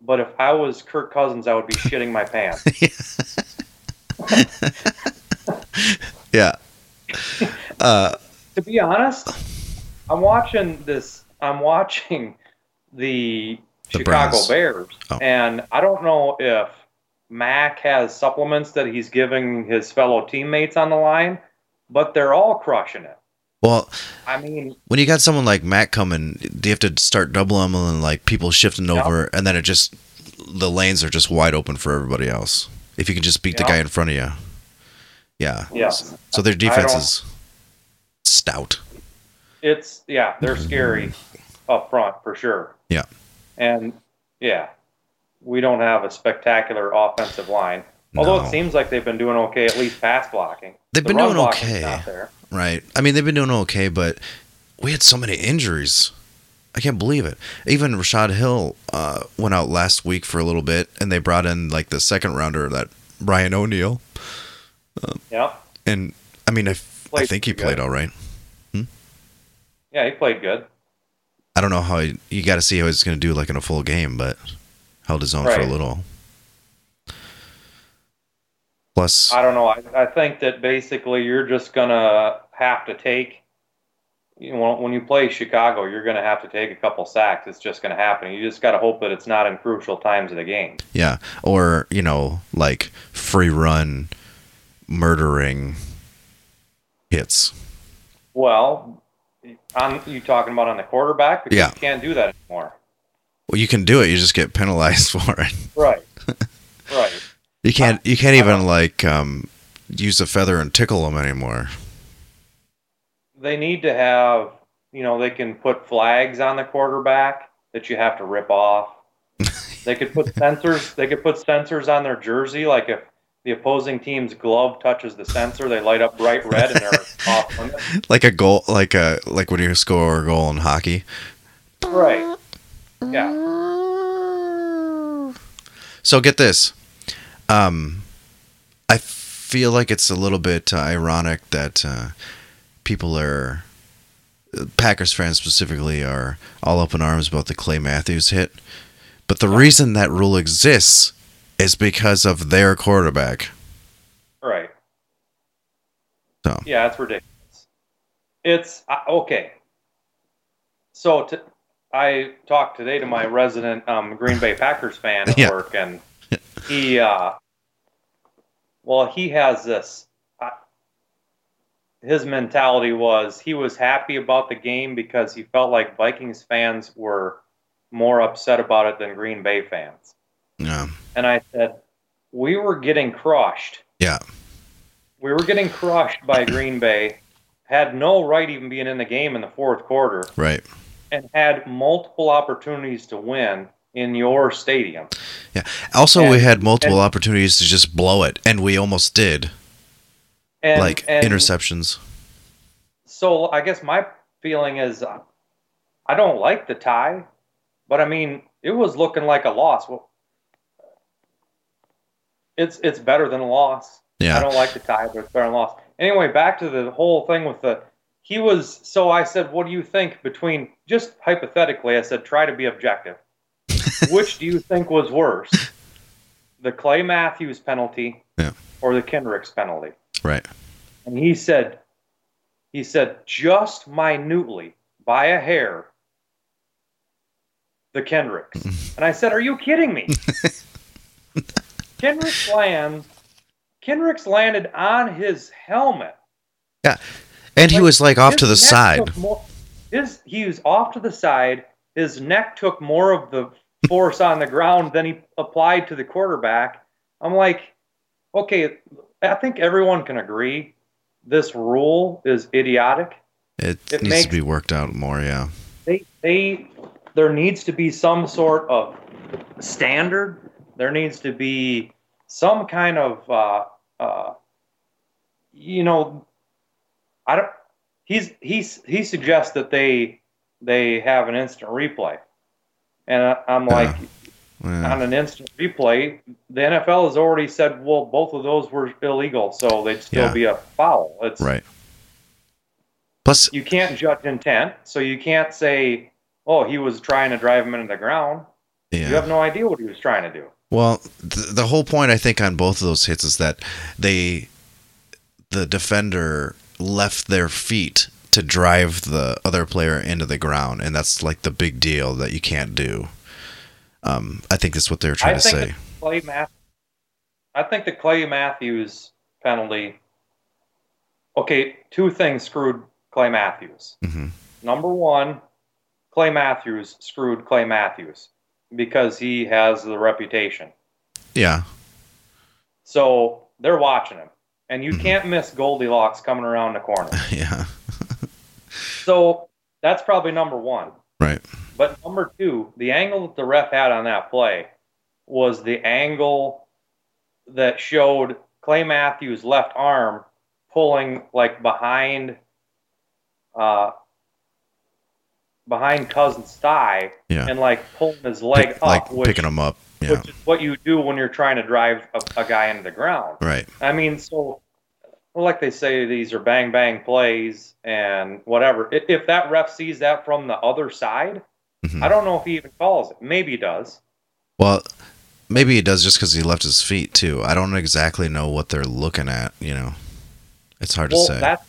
But if I was Kirk Cousins, I would be shitting my pants. *laughs* *laughs* Yeah. Uh, to be honest, I'm watching this. I'm watching the, The Chicago Browns. Bears, Oh. and I don't know if Mack has supplements that he's giving his fellow teammates on the line, but they're all crushing it. well, I mean, when you got someone like Mack coming, do you have to start doubling and like people shifting Yeah. over, and then it just the lanes are just wide open for everybody else. If you can just beat the guy in front of you, yeah. Yeah. So their defense is stout. it's yeah, they're mm-hmm. scary up front for sure. Yeah. and yeah, we don't have a spectacular offensive line. Although No. it seems like they've been doing okay, at least pass blocking. They've The been doing okay. Right. I mean, they've been doing okay, but we had so many injuries. I can't believe it. Even Rashod Hill uh, went out last week for a little bit, and they brought in like the second rounder, that Brian O'Neill. Yeah, And I mean, I, Played think he played good. all right. yeah, he played good. I don't know how he, you got to see how he's going to do like in a full game, but held his own for a little. Plus, I don't know. I, I think that basically you're just gonna have to take you know, when you play Chicago, you're going to have to take a couple sacks. It's just going to happen. You just got to hope that it's not in crucial times of the game. Yeah, or you know, like free run, murdering hits. Well, on you talking about on the quarterback? Because Yeah. you can't do that anymore. Well, you can do it. You just get penalized *laughs* for it. Right. *laughs* right. You can't. You can't even like um, use a feather and tickle them anymore. They need to have, you know, they can put flags on the quarterback that you have to rip off. *laughs* they could put sensors. They could put sensors on their jersey, like if the opposing team's glove touches the sensor, they light up bright red and they're *laughs* off limits. Like a goal, like a like when you score a goal in hockey. Right. Yeah. So get this. Um, I feel like it's a little bit uh, ironic that uh, people are Packers fans specifically are all up in arms about the Clay Matthews hit. But the reason that rule exists is because of their quarterback. Right. So Yeah, it's ridiculous. It's uh, okay. So to, I talked today to my resident um, Green Bay Packers fan *laughs* at Yeah. work, and *laughs* he, uh, well, he has this. His mentality was he was happy about the game because he felt like Vikings fans were more upset about it than Green Bay fans. yeah, And I said, we were getting crushed yeah, we were getting crushed by Green Bay, had no right even being in the game in the fourth quarter, right. and had multiple opportunities to win in your stadium. Yeah. Also, we had multiple and- opportunities to just blow it, and we almost did. And, like and interceptions. So I guess my feeling is, uh, I don't like the tie, but I mean, it was looking like a loss. Well, it's it's better than a loss. Yeah. I don't like the tie, but it's better than a loss. Anyway, back to the whole thing with the. He was so I said, "What do you think between?" Just hypothetically, I said, "Try to be objective. *laughs* Which do you think was worse, the Clay Matthews penalty Yeah. or the Kendricks penalty?" Right. And he said, "He said just minutely by a hair, the Kendricks." *laughs* and I said, "Are you kidding me?" *laughs* Kendricks lands. Kendricks landed on his helmet. Yeah. And he was like off to the side. More, his he was off to the side. His neck took more of the force on the ground than he applied to the quarterback. I'm like, okay, I think everyone can agree this rule is idiotic. It, it needs makes- to be worked out more. Yeah, They they there needs to be some sort of standard. There needs to be some kind of uh, uh, you know I don't he's he's he suggests that they they have an instant replay. And I, I'm like Yeah. On an instant replay, the NFL has already said, well, both of those were illegal, so they'd still Yeah. be a foul. It's right. Plus, you can't judge intent, so you can't say, "Oh, he was trying to drive him into the ground." yeah. You have no idea what he was trying to do. Well, th- the whole point I think on both of those hits is that they, the defender left their feet to drive the other player into the ground, and that's like the big deal that you can't do. Um, I think that's what they're trying I to say. Clay Matthews, I think the Clay Matthews penalty. Okay, two things screwed Clay Matthews. hmm Number one, Clay Matthews screwed Clay Matthews because he has the reputation. Yeah, So they're watching him, and you Mhm. can't miss Goldilocks coming around the corner. *laughs* yeah, So that's probably number one. right. But number two, the angle that the ref had on that play was the angle that showed Clay Matthews' left arm pulling like behind uh behind Cousins' thigh Yeah, and like pulling his leg Pick- up, like which, picking him up. Yeah, which is what you do when you're trying to drive a, a guy into the ground. right. I mean, so well, like they say, these are bang bang plays and whatever. If, if that ref sees that from the other side, Mhm. I don't know if he even calls it. Maybe he does. Well, maybe he does just because he left his feet too. I don't exactly know what they're looking at. You know, it's hard well, to say. that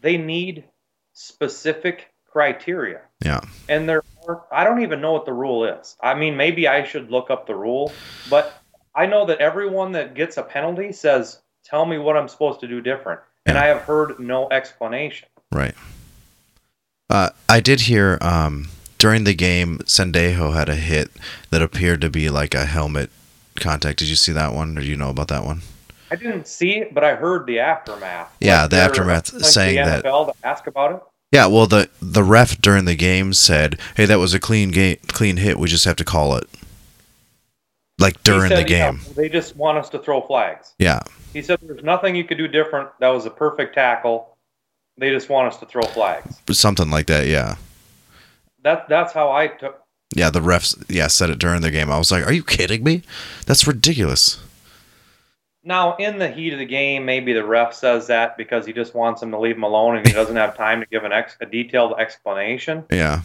they need specific criteria. Yeah. And there are, I don't even know what the rule is. I mean, maybe I should look up the rule, but I know that everyone that gets a penalty says, "Tell me what I'm supposed to do different." And I have heard no explanation. Right. Uh, I did hear um, during the game, Sendejo had a hit that appeared to be like a helmet contact. Did you see that one, or do you know about that one? I didn't see it, but I heard the aftermath. Yeah, Like, the aftermath appointing saying the that- to ask about it. Yeah. Well, the the ref during the game said, "Hey, that was a clean game, clean hit. We just have to call it." Like during the said, yeah, game. they just want us to throw flags. Yeah. He said there's nothing you could do different. That was a perfect tackle. They just want us to throw flags. Something like that. Yeah. That that's how I took. Yeah. The refs, yeah, said it during the game. I was like, "Are you kidding me? That's ridiculous." Now, in the heat of the game, maybe the ref says that because he just wants him to leave him alone and he *laughs* doesn't have time to give an ex- a detailed explanation. Yeah.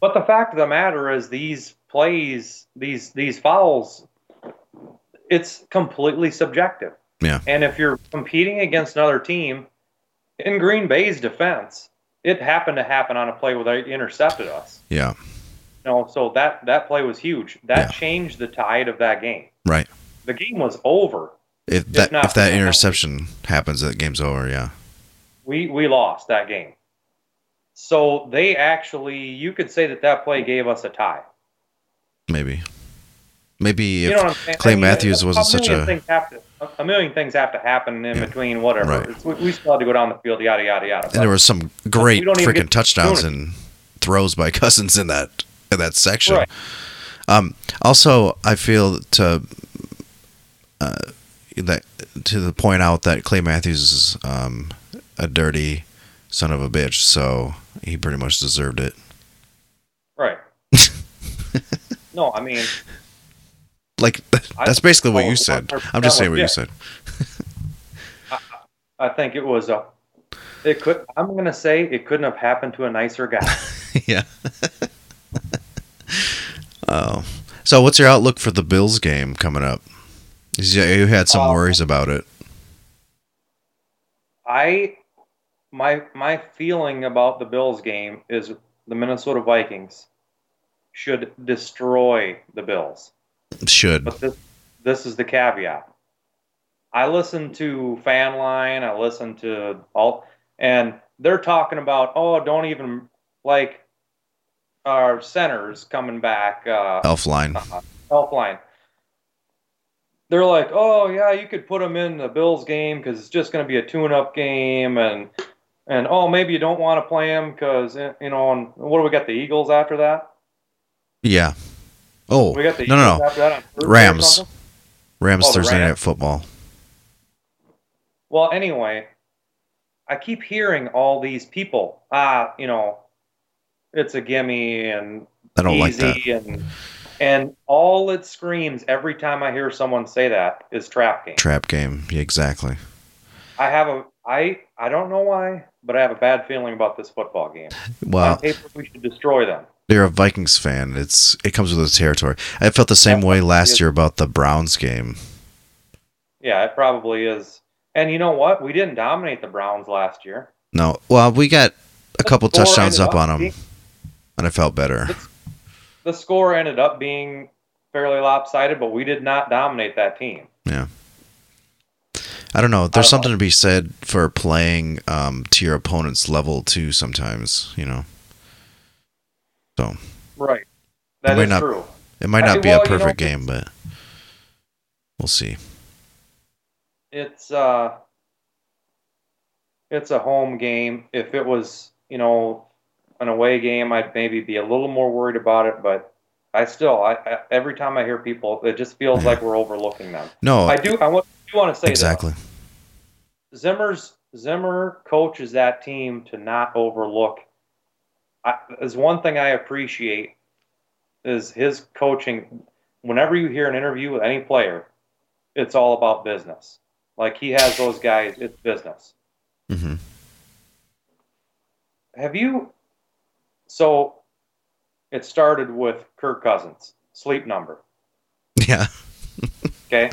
But the fact of the matter is, these plays, these these fouls, it's completely subjective. Yeah. And if you're competing against another team, in Green Bay's defense, it happened to happen on a play where they intercepted us. Yeah. You know, so that that play was huge. That Yeah. changed the tide of that game. Right. The game was over. If that not if that interception happens, that game's over. Yeah. We we lost that game. So they actually, you could say that that play gave us a tie. Maybe. Maybe you if know what I'm saying? Clay Matthews wasn't such a- things have to, a million things have to happen in Yeah. between whatever. Right. It's, we, we still had to go down the field, yada yada yada. and there was some great we don't even freaking touchdowns opportunity. and throws by *laughs* Cousins in that in that section. Right. Um, also, I feel to uh, that to the point out that Clay Matthews is um, a dirty son of a bitch, so he pretty much deserved it. right. *laughs* no, I mean, Like *laughs* that's basically what you said. I'm just saying what you said. *laughs* I think it was a. It could. I'm gonna say it couldn't have happened to a nicer guy. *laughs* yeah. oh, so what's your outlook for the Bills game coming up? You had some Uh, worries about it. I my my feeling about the Bills game is the Minnesota Vikings should destroy the Bills. Should But this this is the caveat. I listen to Fanline, I listen to all and they're talking about, oh, don't even like our centers coming back uh Elflein. uh, Helpline. They're like, oh yeah, you could put them in the Bills game because it's just going to be a tune-up game, and and oh maybe you don't want to play them because you know, and what do we got the Eagles after that? Yeah. Oh We got the no no no after that on Thursday or Rams. Rams Oh, Thursday Rams. night football. Well, anyway, I keep hearing all these people, ah, you know, it's a gimme and I don't like easy that and and all it screams every time I hear someone say that is trap game. trap game. Yeah, exactly. I have a I I don't know why, but I have a bad feeling about this football game. Well, paper, we should destroy them. You're a Vikings fan. It's it comes with the territory. I felt the same way last year about the Browns game. Yeah, it probably is. And you know what? We didn't dominate the Browns last year. No, well, we got a couple touchdowns up on them, being- and I felt better. The score ended up being fairly lopsided, but we did not dominate that team. Yeah. I don't know. There's don't something to be said for playing um, to your opponent's level too. Sometimes, you know. So Right. That is not- true. it might I not think- be well, a you know, perfect game, but we'll see. It's uh it's a home game. If it was, you know, an away game, I'd maybe be a little more worried about it, but I still I, I every time I hear people, it just feels Yeah. like we're overlooking them. No, I do I want do want to say exactly. this. Zimmer's Zimmer coaches that team to not overlook. I, there's one thing I appreciate is his coaching. Whenever you hear an interview with any player, it's all about business. Like he has those guys, it's business. hmm Have you? So, it started with Kirk Cousins, sleep number. Yeah. *laughs* Okay.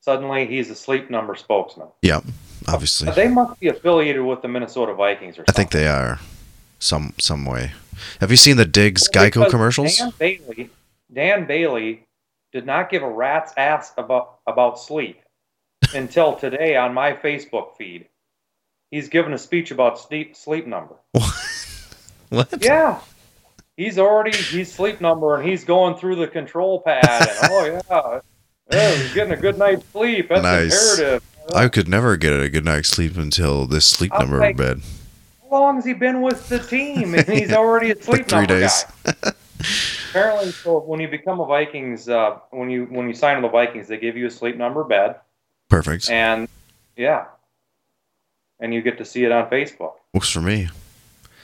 Suddenly, he's a sleep number spokesman. Yeah. obviously. They must be affiliated with the Minnesota Vikings or something. I think they are some some way. Have you seen the Diggs Geico commercials? Dan Bailey, Dan Bailey did not give a rat's ass about about sleep until today on my Facebook feed. He's given a speech about sleep sleep number. *laughs* What? Yeah. He's already he's sleep number and he's going through the control pad and oh yeah. Yeah, he's getting a good night's sleep. That's Nice. imperative. I could never get a good night's sleep until this sleep I'm number like- bed. How long has he been with the team? And he's already a *laughs* sleep Like three number days. guy. Apparently, so when you become a Vikings, uh, when you when you sign with the Vikings, they give you a sleep number bed, Perfect. and yeah, and you get to see it on Facebook Works for me.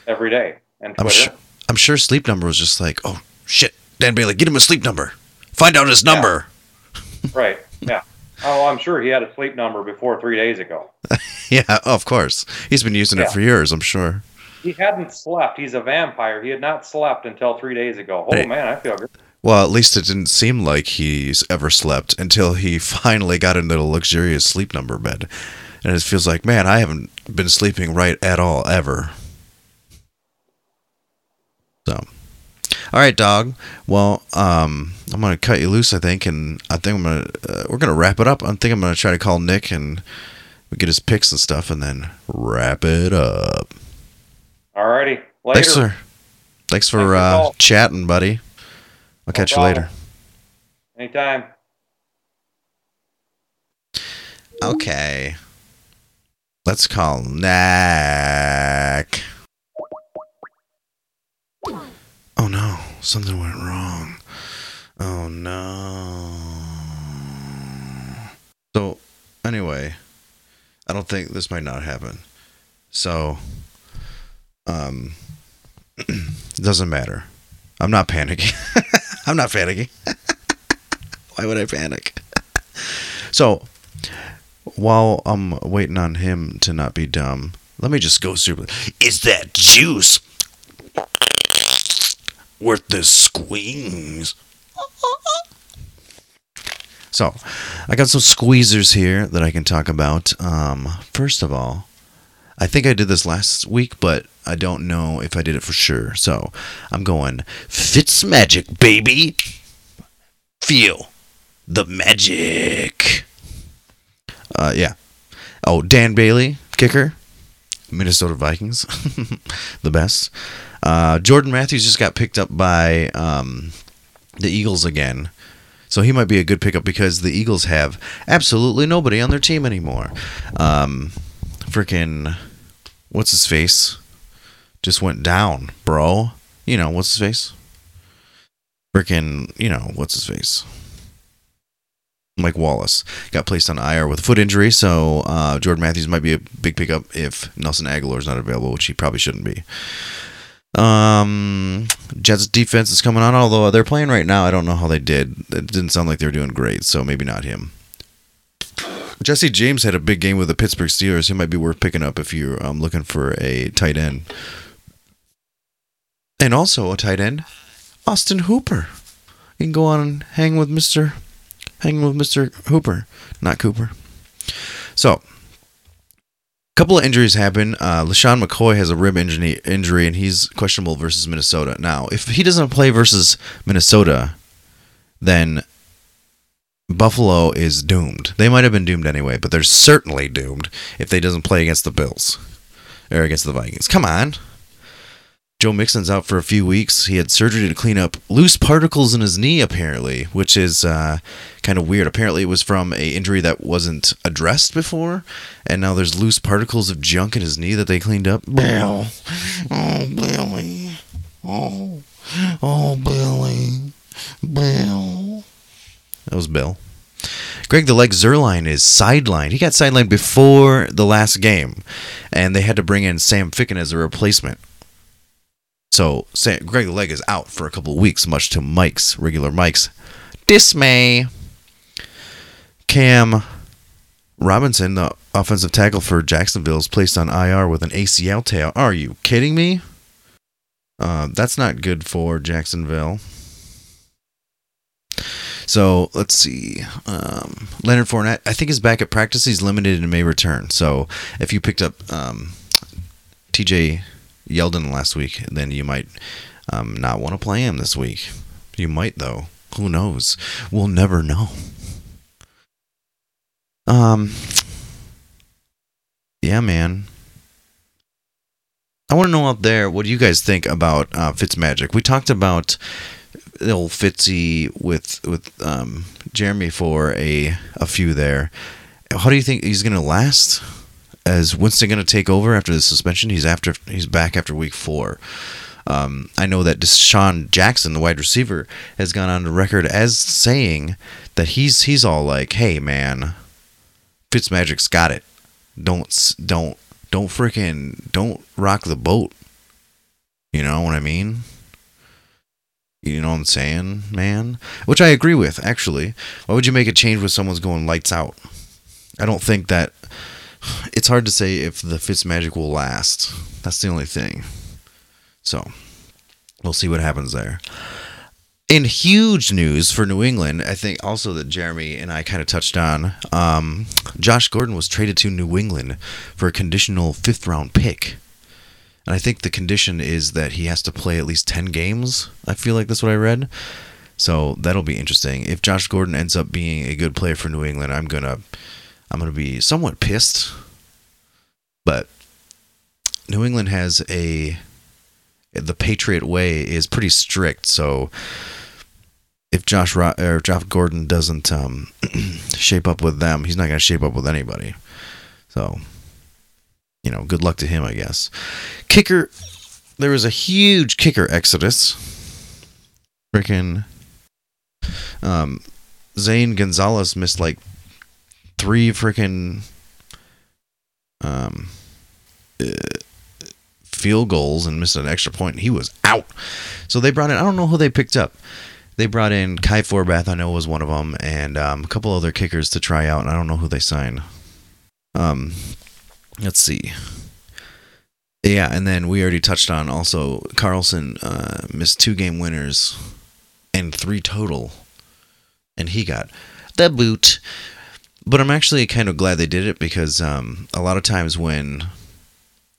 every day and I'm sure. I'm sure sleep number was just like, oh shit, Dan Bailey, get him a sleep number. Find out his number. Right? Yeah. Oh, I'm sure he had a sleep number before three days ago. *laughs* Yeah, of course. He's been using it for years. I'm sure. He hadn't slept. He's a vampire. He had not slept until three days ago. Oh Hey. man, I feel good. Well, at least it didn't seem like he's ever slept until he *laughs* finally got into the luxurious sleep number bed. And it feels like, man, I haven't been sleeping right at all ever. So, all right, dog. Well, um, I'm gonna cut you loose, I think, and I think I'm gonna uh, we're gonna wrap it up. I think I'm gonna try to call Nick and we get his picks and stuff, and then wrap it up. Alrighty, later. Thanks, sir. Thanks Thanks for for uh, chatting, buddy. I'll No catch you later. Anytime. Okay. Let's call Knack. Oh no, something went wrong. Oh no. So, anyway, I don't think this might not happen. So, um, *clears throat* it doesn't matter. I'm not panicking. *laughs* I'm not panicking. *laughs* Why would I panic? *laughs* so, while I'm waiting on him to not be dumb, let me just go super. Is that juice worth the squeeze? *laughs* So, I got some squeezers here that I can talk about. Um, first of all, I think I did this last week, but I don't know if I did it for sure. So, I'm going Fitz Magic, baby. Feel the magic. Uh, yeah. Oh, Dan Bailey, kicker, Minnesota Vikings, *laughs* the best. Uh, Jordan Matthews just got picked up by um, the Eagles again. So he might be a good pickup because the Eagles have absolutely nobody on their team anymore. Um, freaking, what's his face? Just went down, bro. You know, what's his face? Freaking, you know, what's his face? Mike Wallace got placed on IR with a foot injury, so uh, Jordan Matthews might be a big pickup if Nelson Agholor is not available, which he probably shouldn't be. Um, Jets defense is coming on, although they're playing right now. I don't know how they did. It didn't sound like they were doing great, so maybe not him. Jesse James had a big game with the Pittsburgh Steelers. He might be worth picking up if you're um, looking for a tight end. And also a tight end, Austin Hooper. You can go on and hang with Mr. Hanging with Mr. Hooper, not Cooper. So, couple of injuries happen. Uh, LeSean McCoy has a rib injury, injury, and he's questionable versus Minnesota. Now, if he doesn't play versus Minnesota, then Buffalo is doomed. They might have been doomed anyway, but they're certainly doomed if they doesn't play against the Bills or against the Vikings. Come on. Joe Mixon's out for a few weeks. He had surgery to clean up loose particles in his knee, apparently, which is uh, kind of weird. Apparently, it was from a injury that wasn't addressed before, and now there's loose particles of junk in his knee that they cleaned up. Bill, oh Billy, oh, oh Billy, Bill. That was Bill. Greg the Leg Zuerlein is sidelined. He got sidelined before the last game, and they had to bring in Sam Ficken as a replacement. So Sam, Greg Leg is out for a couple of weeks, much to Mike's regular Mike's dismay. Cam Robinson, the offensive tackle for Jacksonville, is placed on IR with an ACL tear. Are you kidding me? Uh, that's not good for Jacksonville. So let's see. Um, Leonard Fournette, I think, is back at practice. He's limited and may return. So if you picked up um, TJ Yeldon last week, then you might um, not want to play him this week. You might, though. Who knows? We'll never know. Um, yeah, man. I want to know out there what do you guys think about uh, Fitzmagic. We talked about the old Fitzy with with um, Jeremy for a a few there. How do you think he's going to last? Is Winston going to take over after the suspension? He's after he's back after week four. Um, I know that DeSean Jackson, the wide receiver, has gone on the record as saying that he's he's all like, "Hey, man, Fitzmagic's got it. Don't don't don't freaking don't rock the boat." You know what I mean? You know what I'm saying, man? Which I agree with, actually. Why would you make a change when someone's going lights out? I don't think that. It's hard to say if the Fitz magic will last. That's the only thing. So, we'll see what happens there. In huge news for New England, I think also that Jeremy and I kind of touched on, um, Josh Gordon was traded to New England for a conditional fifth round pick. And I think the condition is that he has to play at least 10 games. I feel like that's what I read. So that'll be interesting. If Josh Gordon ends up being a good player for New England, I'm going to I'm going to be somewhat pissed. But New England has a the Patriot way is pretty strict, so if Josh Ro- or Josh Gordon doesn't um, *clears throat* shape up with them, he's not going to shape up with anybody. So you know, good luck to him, I guess. Kicker, there was a huge kicker exodus. Freaking, um, Zane Gonzalez missed like three freaking um, uh, field goals and missed an extra point. And he was out. So they brought in, I don't know who they picked up. They brought in Kai Forbath, I know was one of them, and um, a couple other kickers to try out, and I don't know who they signed. Um, let's see. Yeah, and then we already touched on also Carlson uh, missed two game winners and three total, and he got the boot. But I'm actually kind of glad they did it because um, a lot of times when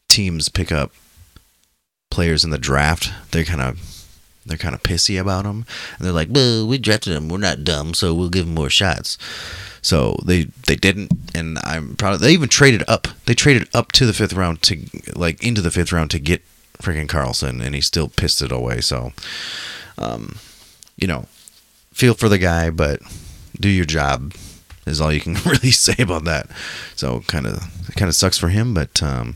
teams pick up players in the draft, they're kind of they're kind of pissy about them, and they're like, "Well, we drafted him. We're not dumb, so we'll give him more shots." So they they didn't, and I'm proud. Of, they even traded up. They traded up to the fifth round to like into the fifth round to get freaking Carlson, and he still pissed it away. So, um, you know, feel for the guy, but do your job is all you can *laughs* really say about that. So kind of kind of sucks for him, but um,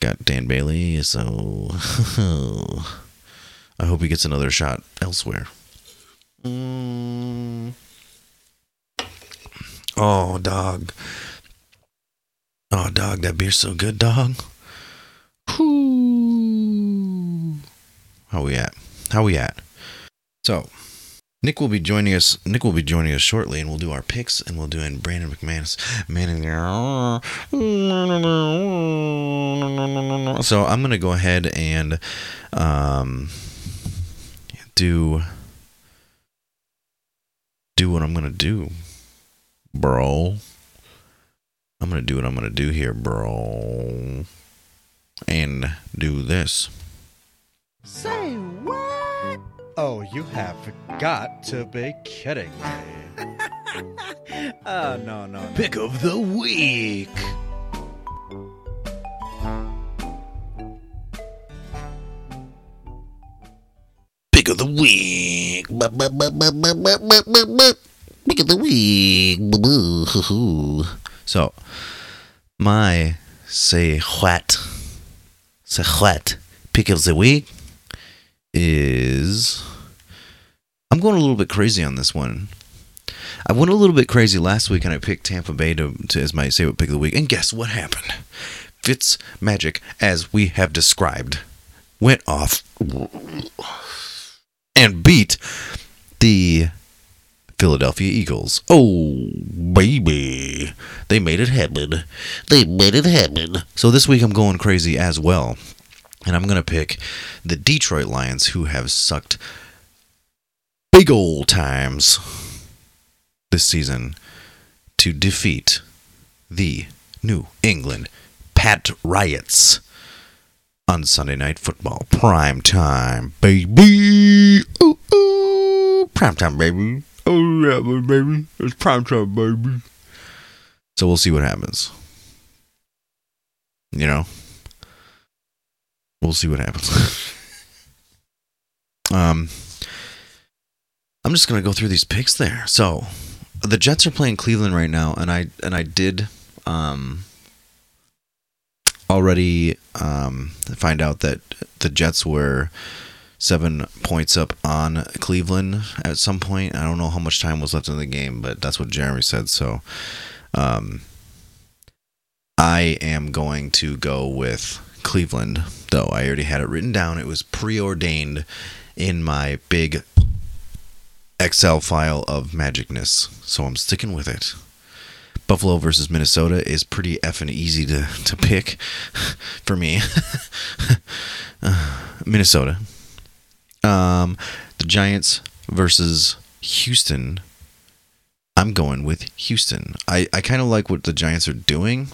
got Dan Bailey, so *laughs* I hope he gets another shot elsewhere. Mm. Oh, dog. Oh, dog, that beer's so good, dog. Whoo. How we at? How we at? So, Nick will be joining us. Nick will be joining us shortly, and we'll do our picks, and we'll do in Brandon McManus. Man, so I'm gonna go ahead and um, do do what I'm gonna do, bro. I'm gonna do what I'm gonna do here, bro, and do this. Say? Oh, you have got to be kidding me. *laughs* oh, no, no, no. Pick of the week. Pick of the week. Pick of the week. So, my say what? Say what? Pick of the week is. I'm going a little bit crazy on this one. I went a little bit crazy last week and I picked Tampa Bay to, to as my favorite pick of the week. And guess what happened? Fitz Magic, as we have described, went off and beat the Philadelphia Eagles. Oh, baby. They made it happen. They made it happen. So this week I'm going crazy as well. And I'm going to pick the Detroit Lions, who have sucked big old times this season to defeat the New England Pat Riots on Sunday Night Football. Prime time, baby. Ooh, ooh. Prime time, baby. Oh, yeah, baby. It's prime time, baby. So we'll see what happens. You know? We'll see what happens. *laughs* um, I'm just gonna go through these picks there. So, the Jets are playing Cleveland right now, and I and I did um already um find out that the Jets were seven points up on Cleveland at some point. I don't know how much time was left in the game, but that's what Jeremy said. So, um, I am going to go with Cleveland, though I already had it written down. It was preordained in my big Excel file of magicness, so I'm sticking with it. Buffalo versus Minnesota is pretty effing easy to, *laughs* to pick *laughs* for me. *laughs* Minnesota. Um, the Giants versus Houston. I'm going with Houston. I, I kind of like what the Giants are doing.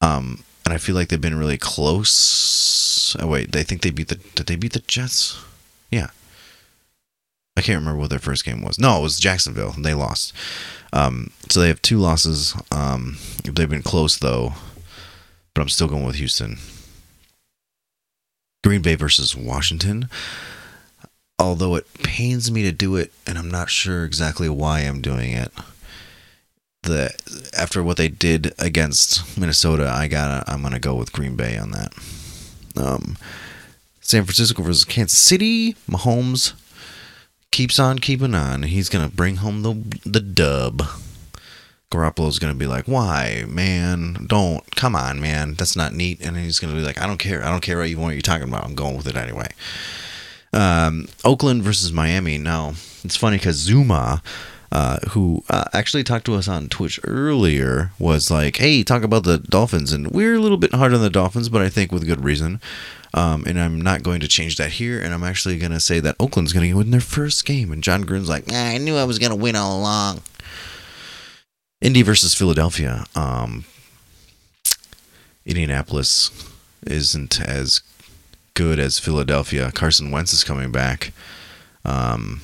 Um, and I feel like they've been really close. Oh wait, they think they beat the did they beat the Jets? Yeah. I can't remember what their first game was. No, it was Jacksonville. They lost. Um, so they have two losses. Um, they've been close though, but I'm still going with Houston. Green Bay versus Washington. Although it pains me to do it, and I'm not sure exactly why I'm doing it. The after what they did against Minnesota, I gotta I'm gonna go with Green Bay on that. Um, San Francisco versus Kansas City. Mahomes keeps on keeping on. He's gonna bring home the the dub. Garoppolo's gonna be like, "Why, man? Don't come on, man. That's not neat." And he's gonna be like, "I don't care. I don't care what you what you're talking about. I'm going with it anyway." Um, Oakland versus Miami. Now it's funny because Zuma, uh, who uh, actually talked to us on Twitch earlier, was like, "Hey, talk about the Dolphins," and we're a little bit hard on the Dolphins, but I think with good reason. Um, and I'm not going to change that here, and I'm actually going to say that Oakland's going to win their first game. And Jon Gruden's like, "Ah, I knew I was going to win all along. Indy versus Philadelphia. Um, Indianapolis isn't as good as Philadelphia. Carson Wentz is coming back. Um,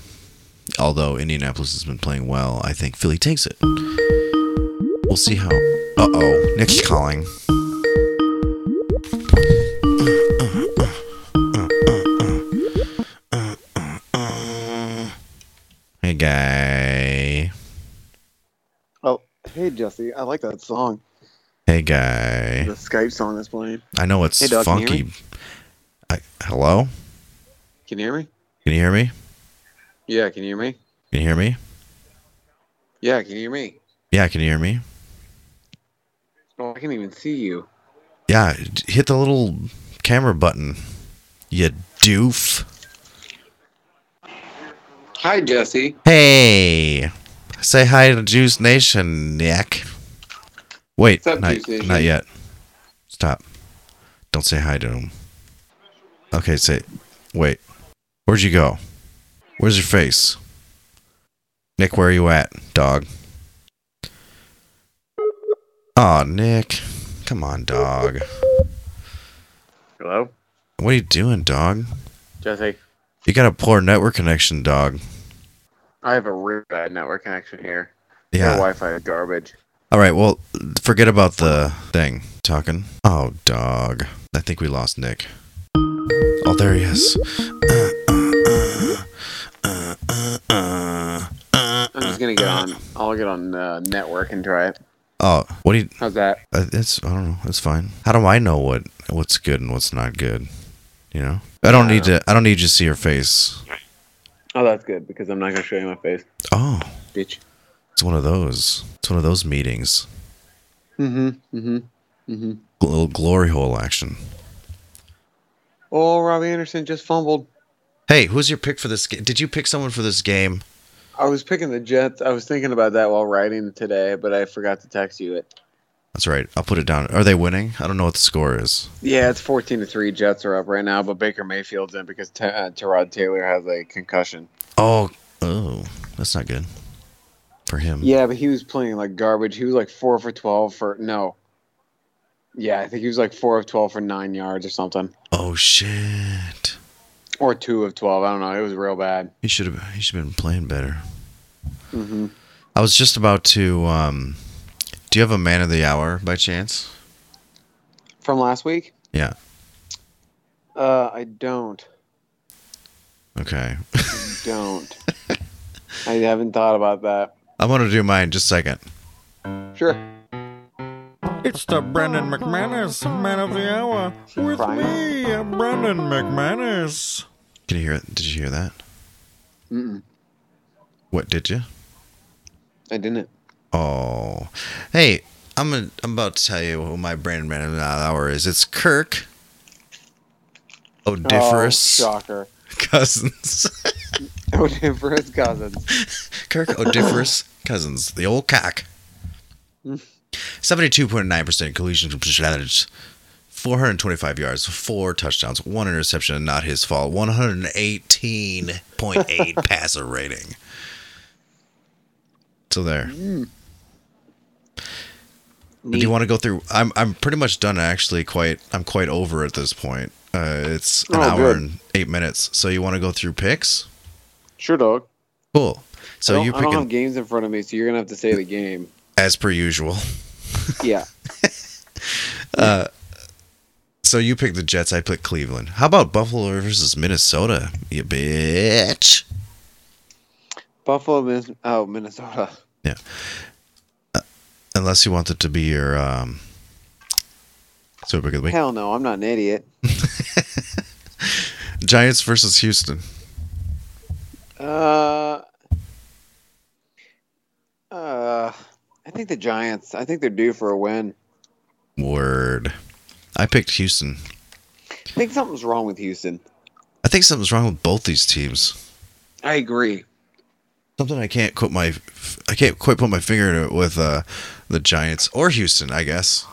although Indianapolis has been playing well, I think Philly takes it. We'll see how. Uh oh, Nick's calling. Hey, guy. Oh, hey Jesse, I like that song. Hey, guy. The Skype song that's playing. I know it's Hey, dog, can you hear funky. I, hello? Can you hear me? Can you hear me? Yeah, can you hear me? Can you hear me? Yeah, can you hear me? Yeah, can you hear me? Oh, I can't even see you. Yeah, hit the little camera button. You doof. Hi, Jesse. Hey, say hi to Juice Nation, Nick. Wait, up, not, not yet. Stop. Don't say hi to him. Okay, say. Wait. Where'd you go? Where's your face? Nick, where are you at, dog? Aw, Nick. Come on, dog. Hello, What are you doing, dog? Jesse. You got a poor network connection, dog. I have a really bad network connection here. Your Yeah. Wi-Fi is garbage. All right. Well, forget about the thing. Talking. Oh, dog. I think we lost Nick. Oh, there he is. Uh, on uh, network and try it. Oh, what do you? How's that? Uh, it's I don't know. It's fine. How do I know what what's good and what's not good? You know. I don't I need don't to. I don't need you to see your face. Oh, that's good because I'm not gonna show you my face, Oh, bitch. it's one of those. It's one of those meetings. Mm-hmm. Mm-hmm. Mm-hmm. A little glory hole action. Oh, Robbie Anderson just fumbled. Hey, who's your pick for this game? Did you pick someone for this game? I was picking the Jets. I was thinking about that while writing today, but I forgot to text you it. That's right. I'll put it down. Are they winning? I don't know what the score is. Yeah, it's 14 to 3. Jets are up right now, but Baker Mayfield's in because T- uh, Tyrod Taylor has a concussion. Oh, oh, that's not good. for him. Yeah, but he was playing like garbage. He was like four for twelve for no. Yeah, I think he was like four of twelve for nine yards or something, Oh shit! Or two of twelve. I don't know. It was real bad. He should have. He should have been playing better. hmm I was just about to. Um, do you have a man of the hour by chance? From last week? Yeah. Uh, I don't. Okay. *laughs* Don't. I haven't thought about that. I'm gonna do mine just a second. Sure. It's the Brendan McManus Man of the Hour with me, Brendan McManus. Can you hear it? Did you hear that? Mm-mm. What did you? I didn't. Oh, hey, I'm gonna, I'm about to tell you who my brand man of the hour is. It's Kirk Odiferous Oh, shocker. *laughs* Cousins. *laughs* Odiferous cousins. Kirk Odiferous Cousins, the old cock. *laughs* Seventy-two point nine percent collision percentage. 425 yards, four touchdowns, one interception, and not his fault. 118.8 *laughs* passer rating. So there. Do you want to go through? I'm I'm pretty much done. Actually, quite I'm quite over at this point. Uh, it's an Oh, hour good. and eight minutes. So you want to go through picks? Sure, dog. Cool. So you I don't have games in front of me, so you're gonna have to say the game. as per usual. Yeah. *laughs* So you pick the Jets. I pick Cleveland. How about Buffalo versus Minnesota? You bitch. Buffalo, Min- oh Minnesota. Yeah. Unless you want it to be your um. So pick of the week. Hell no, I'm not an idiot. *laughs* Giants versus Houston. Uh, uh, I think the Giants. I think they're due for a win. Word. I picked Houston. I think something's wrong with Houston. I think something's wrong with both these teams. I agree. Something I can't quite my I can't quite put my finger with uh, the Giants or Houston. I guess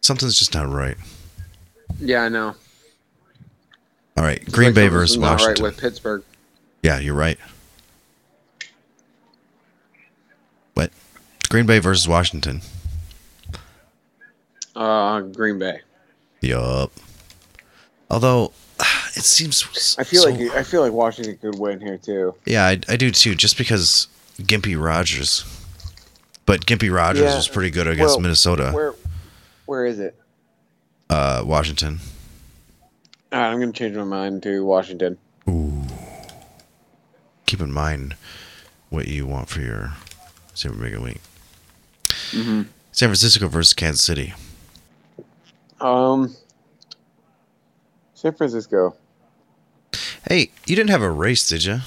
something's just not right. Yeah, I know. All right, Green Bay versus Washington. right with Pittsburgh. yeah, you're right. Green Bay versus Washington. Uh, Green Bay. Yup. Although *sighs* it seems I feel so- like I feel like Washington could win here too. yeah, I, I do too. Just because Gimpy Rodgers, but Gimpy Rodgers Yeah, was pretty good against well, Minnesota. Where, where is it? Uh, Washington. All right, I'm gonna change my mind to Washington. Ooh. Keep in mind what you want for your Super Mega Week. Mm-hmm. San Francisco versus Kansas City. Um, San Francisco. Hey, you didn't have a race, did you?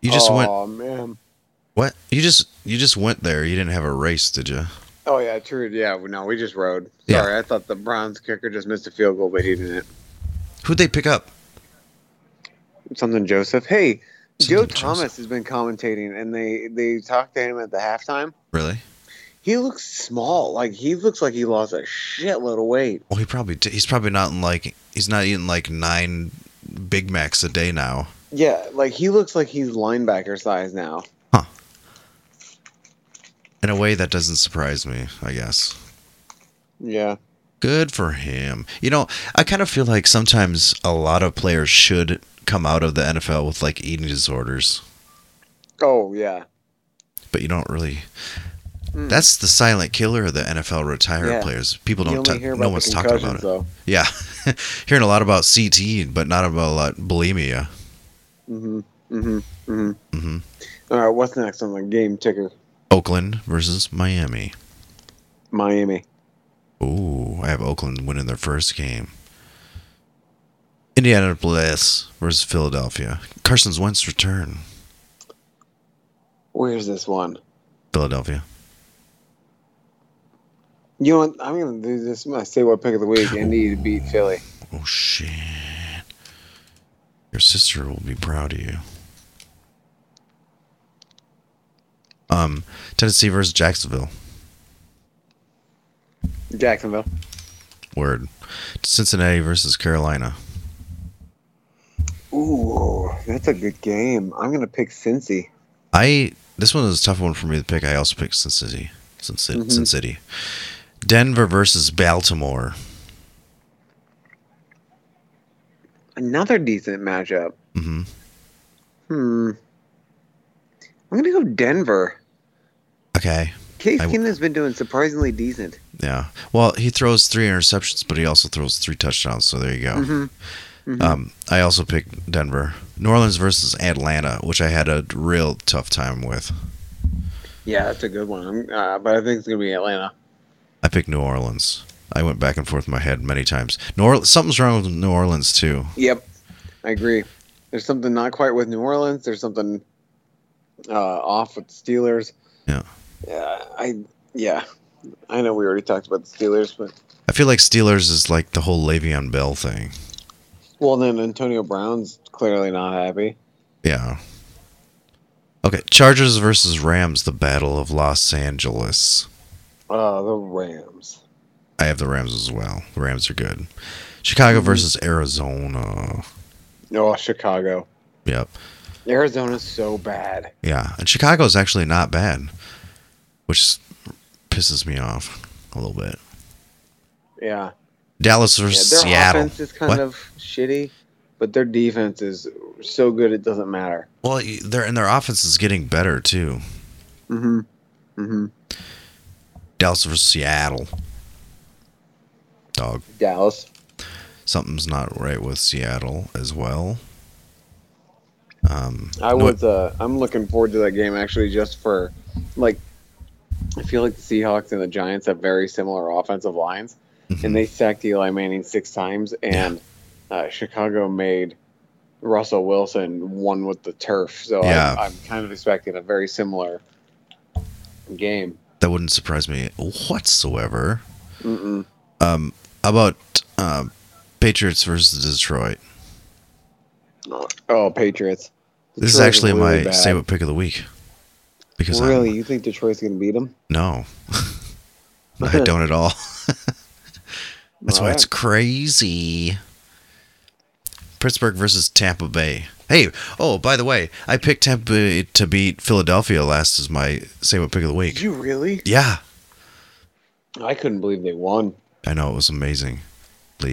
You just went Oh man. what? You just you just went there. You didn't have a race, did you? Oh yeah, true. Yeah, no, we just rode. Yeah. Sorry, I thought the Browns kicker just missed a field goal, but he didn't. Who'd they pick up? Something Joseph. Hey, Joe Thomas has been commentating, and they they talked to him at the halftime. Really? He looks small. Like he looks like he lost a shitload of weight. Well, he probably did. he's probably not in like he's not eating like nine Big Macs a day now. Yeah, like he looks like he's linebacker size now. Huh. In a way that doesn't surprise me, I guess. Yeah. Good for him. You know, I kind of feel like sometimes a lot of players should come out of the NFL with like eating disorders, Oh yeah. but you don't really. Mm. That's the silent killer of the NFL retired Yeah. players. People don't. ta- no one's talking about it. though. Yeah, *laughs* hearing a lot about CT, but not about a lot bulimia. Mm-hmm. Mm-hmm. Mm-hmm. hmm All right, what's next on the game ticker? Oakland versus Miami. Miami. Ooh, I have Oakland winning their first game. Indianapolis versus Philadelphia. Carson's Wentz return. Where's this one? Philadelphia. You know what? I'm gonna do this. I'm gonna say what pick of the week. Indy to beat Philly. Oh shit. Your sister will be proud of you. Um, Tennessee versus Jacksonville. Jacksonville. Word. Cincinnati versus Carolina. Ooh, That's a good game. I'm gonna pick Cincy. I this one is a tough one for me to pick. I also picked Sin City. Sin City. Mhm. Sin City. Denver versus Baltimore. Another decent matchup. hmm Hmm. I'm gonna go Denver. Okay. Case I Keenum has been doing surprisingly decent. Yeah. Well, he throws three interceptions, but he also throws three touchdowns. So there you go. Mm-hmm. Um, I also picked Denver. New Orleans versus Atlanta, which I had a real tough time with. Yeah, that's a good one. Uh, but I think it's gonna be Atlanta. I picked New Orleans. I went back and forth in my head many times. New Orleans, something's wrong with New Orleans too. Yep, I agree. There's something not quite with New Orleans. There's something uh, off with the Steelers. Yeah. Yeah, I yeah, I know we already talked about the Steelers, but I feel like Steelers is like the whole Le'Veon Bell thing. Well, then Antonio Brown's clearly not happy. Yeah. Okay, Chargers versus Rams, the Battle of Los Angeles. Uh, the Rams. I have the Rams as well. The Rams are good. Chicago versus Arizona. Oh, Chicago. Yep. Arizona's so bad. Yeah, and Chicago's actually not bad, which pisses me off a little bit. Yeah. Dallas yeah versus their Seattle. offense is kind What? of shitty, but their defense is so good it doesn't matter. Well, their and their offense is getting better too. Mm-hmm. Mm-hmm. Dallas versus Seattle. Dog. Dallas. Something's not right with Seattle as well. Um, I was. Uh, I'm looking forward to that game actually, just for like. I feel like the Seahawks and the Giants have very similar offensive lines, mhm. and they sacked Eli Manning six times, and uh, Chicago made Russell Wilson one with the turf. So Yeah. I'm, I'm kind of expecting a very similar game. that wouldn't surprise me whatsoever. Mm-mm. Um, how about uh, Patriots versus Detroit? Oh, Patriots. This is Detroit actually really my bad. save it pick of the week. Because I'm- Really, you think Detroit's going to beat them? no, *laughs* I don't at all. *laughs* That's why it's crazy. Pittsburgh versus Tampa Bay. Hey, oh, by the way, I picked Tampa Bay to beat Philadelphia last as my save it pick of the Did week. you really? Yeah, I couldn't believe they won. I know it was amazingly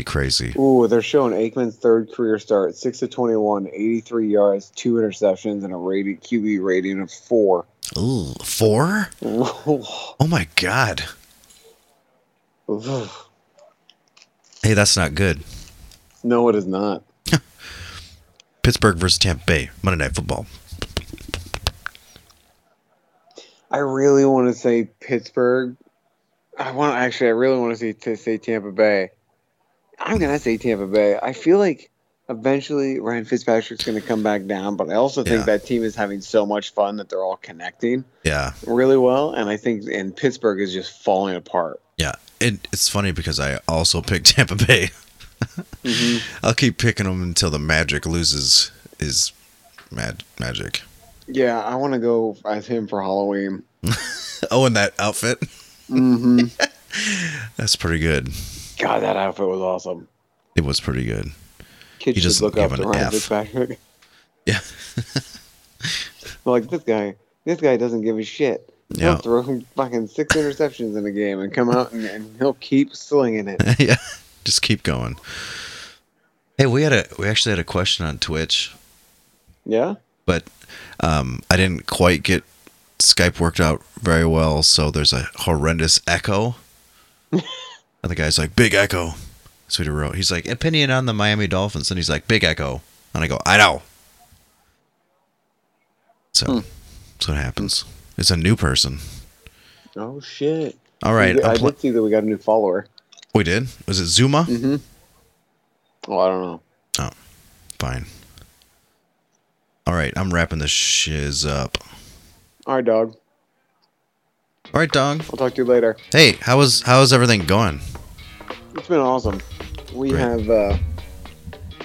crazy. Ooh, they're showing Aikman's third career start, six to 21, 83 yards, two interceptions, and a rating QB rating of four. Ooh, four? *laughs* Oh my god. Hey, that's not good. no, it is not. *laughs* Pittsburgh versus Tampa Bay, Monday Night Football. I really want to say Pittsburgh. I want actually. I really want to say to say Tampa Bay. I'm gonna say Tampa Bay. I feel like eventually Ryan Fitzpatrick's gonna come back down, but I also think Yeah. that team is having so much fun that they're all connecting Yeah, really well, and I think and Pittsburgh is just falling apart. yeah. It, it's funny because I also picked *laughs* Tampa Bay. I'll keep picking them until the Magic loses his mad magic. Yeah, I want to go as him for Halloween. *laughs* Oh, in that outfit. hmm *laughs* That's pretty good. God, that outfit was awesome. It was pretty good. Kids He doesn't look up to an Ryan F. Fitzpatrick. Yeah. like this guy, this guy doesn't give a shit. Yeah. He'll throw *laughs* fucking six interceptions in a game and come out and, and he'll keep slinging it. *laughs* yeah. Just keep going. Hey, we had a we actually had a question on Twitch, Yeah. but um, I didn't quite get Skype worked out very well, so there's a horrendous echo. *laughs* and the guy's like, "Big echo." So he wrote. He's like, "Opinion on the Miami Dolphins," and he's like, "Big echo," and I go, "I know." So Hmm. that's what happens. It's a new person. Oh shit. All right, I pl- did see that we got a new follower. we did. Was it Zuma? Mm-hmm. Oh, I don't know. Oh, fine. All right, I'm wrapping this shiz up. All right, dog. All right, dog. I'll talk to you later. Hey, how was how is everything going? It's been awesome. We Great. have, uh,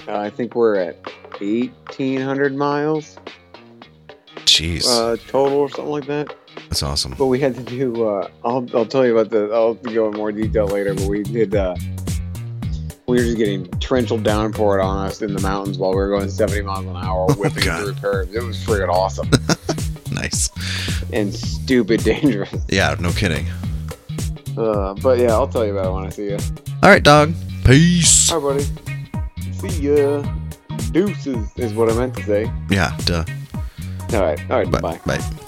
uh, I think we're at 1,800 miles Jeez, uh, total or something like that. that's awesome. But we had to do. Uh, I'll I'll tell you about the. I'll go in more detail later. But we did. Uh, we were just getting torrential downpoured on us in the mountains while we were going 70 miles an hour, *laughs* whipping God. through curves. It was friggin' awesome *laughs* Nice. and stupid dangerous. Yeah, no kidding. Uh, but yeah, I'll tell you about it when I see you. All right, dog. Peace. All right, buddy. See ya. Deuces is what I meant to say. Yeah, duh. All right. All right. Bye. Bye. Bye.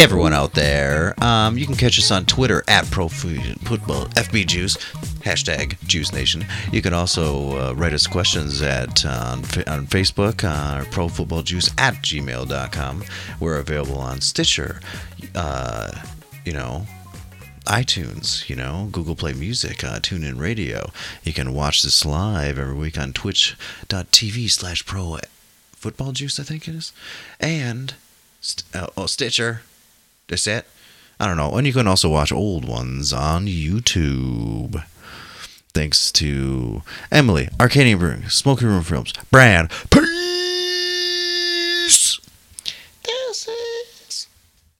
Everyone out there, um, you can catch us on Twitter at Pro Fu- Football FB Juice, hashtag Juice Nation. You can also uh, write us questions at uh, on, on Facebook, uh, Pro Football Juice at gmail.com. We're available on Stitcher, uh, you know, iTunes, you know, Google Play Music, uh, TuneIn Radio. You can watch this live every week on twitch.tv slash pro football juice, I think it is. And, uh, oh, Stitcher. That's it. I don't know. And you can also watch old ones on YouTube. Thanks to Emily, Arcadian Brewing, Smoky Room Films, Brad, peace!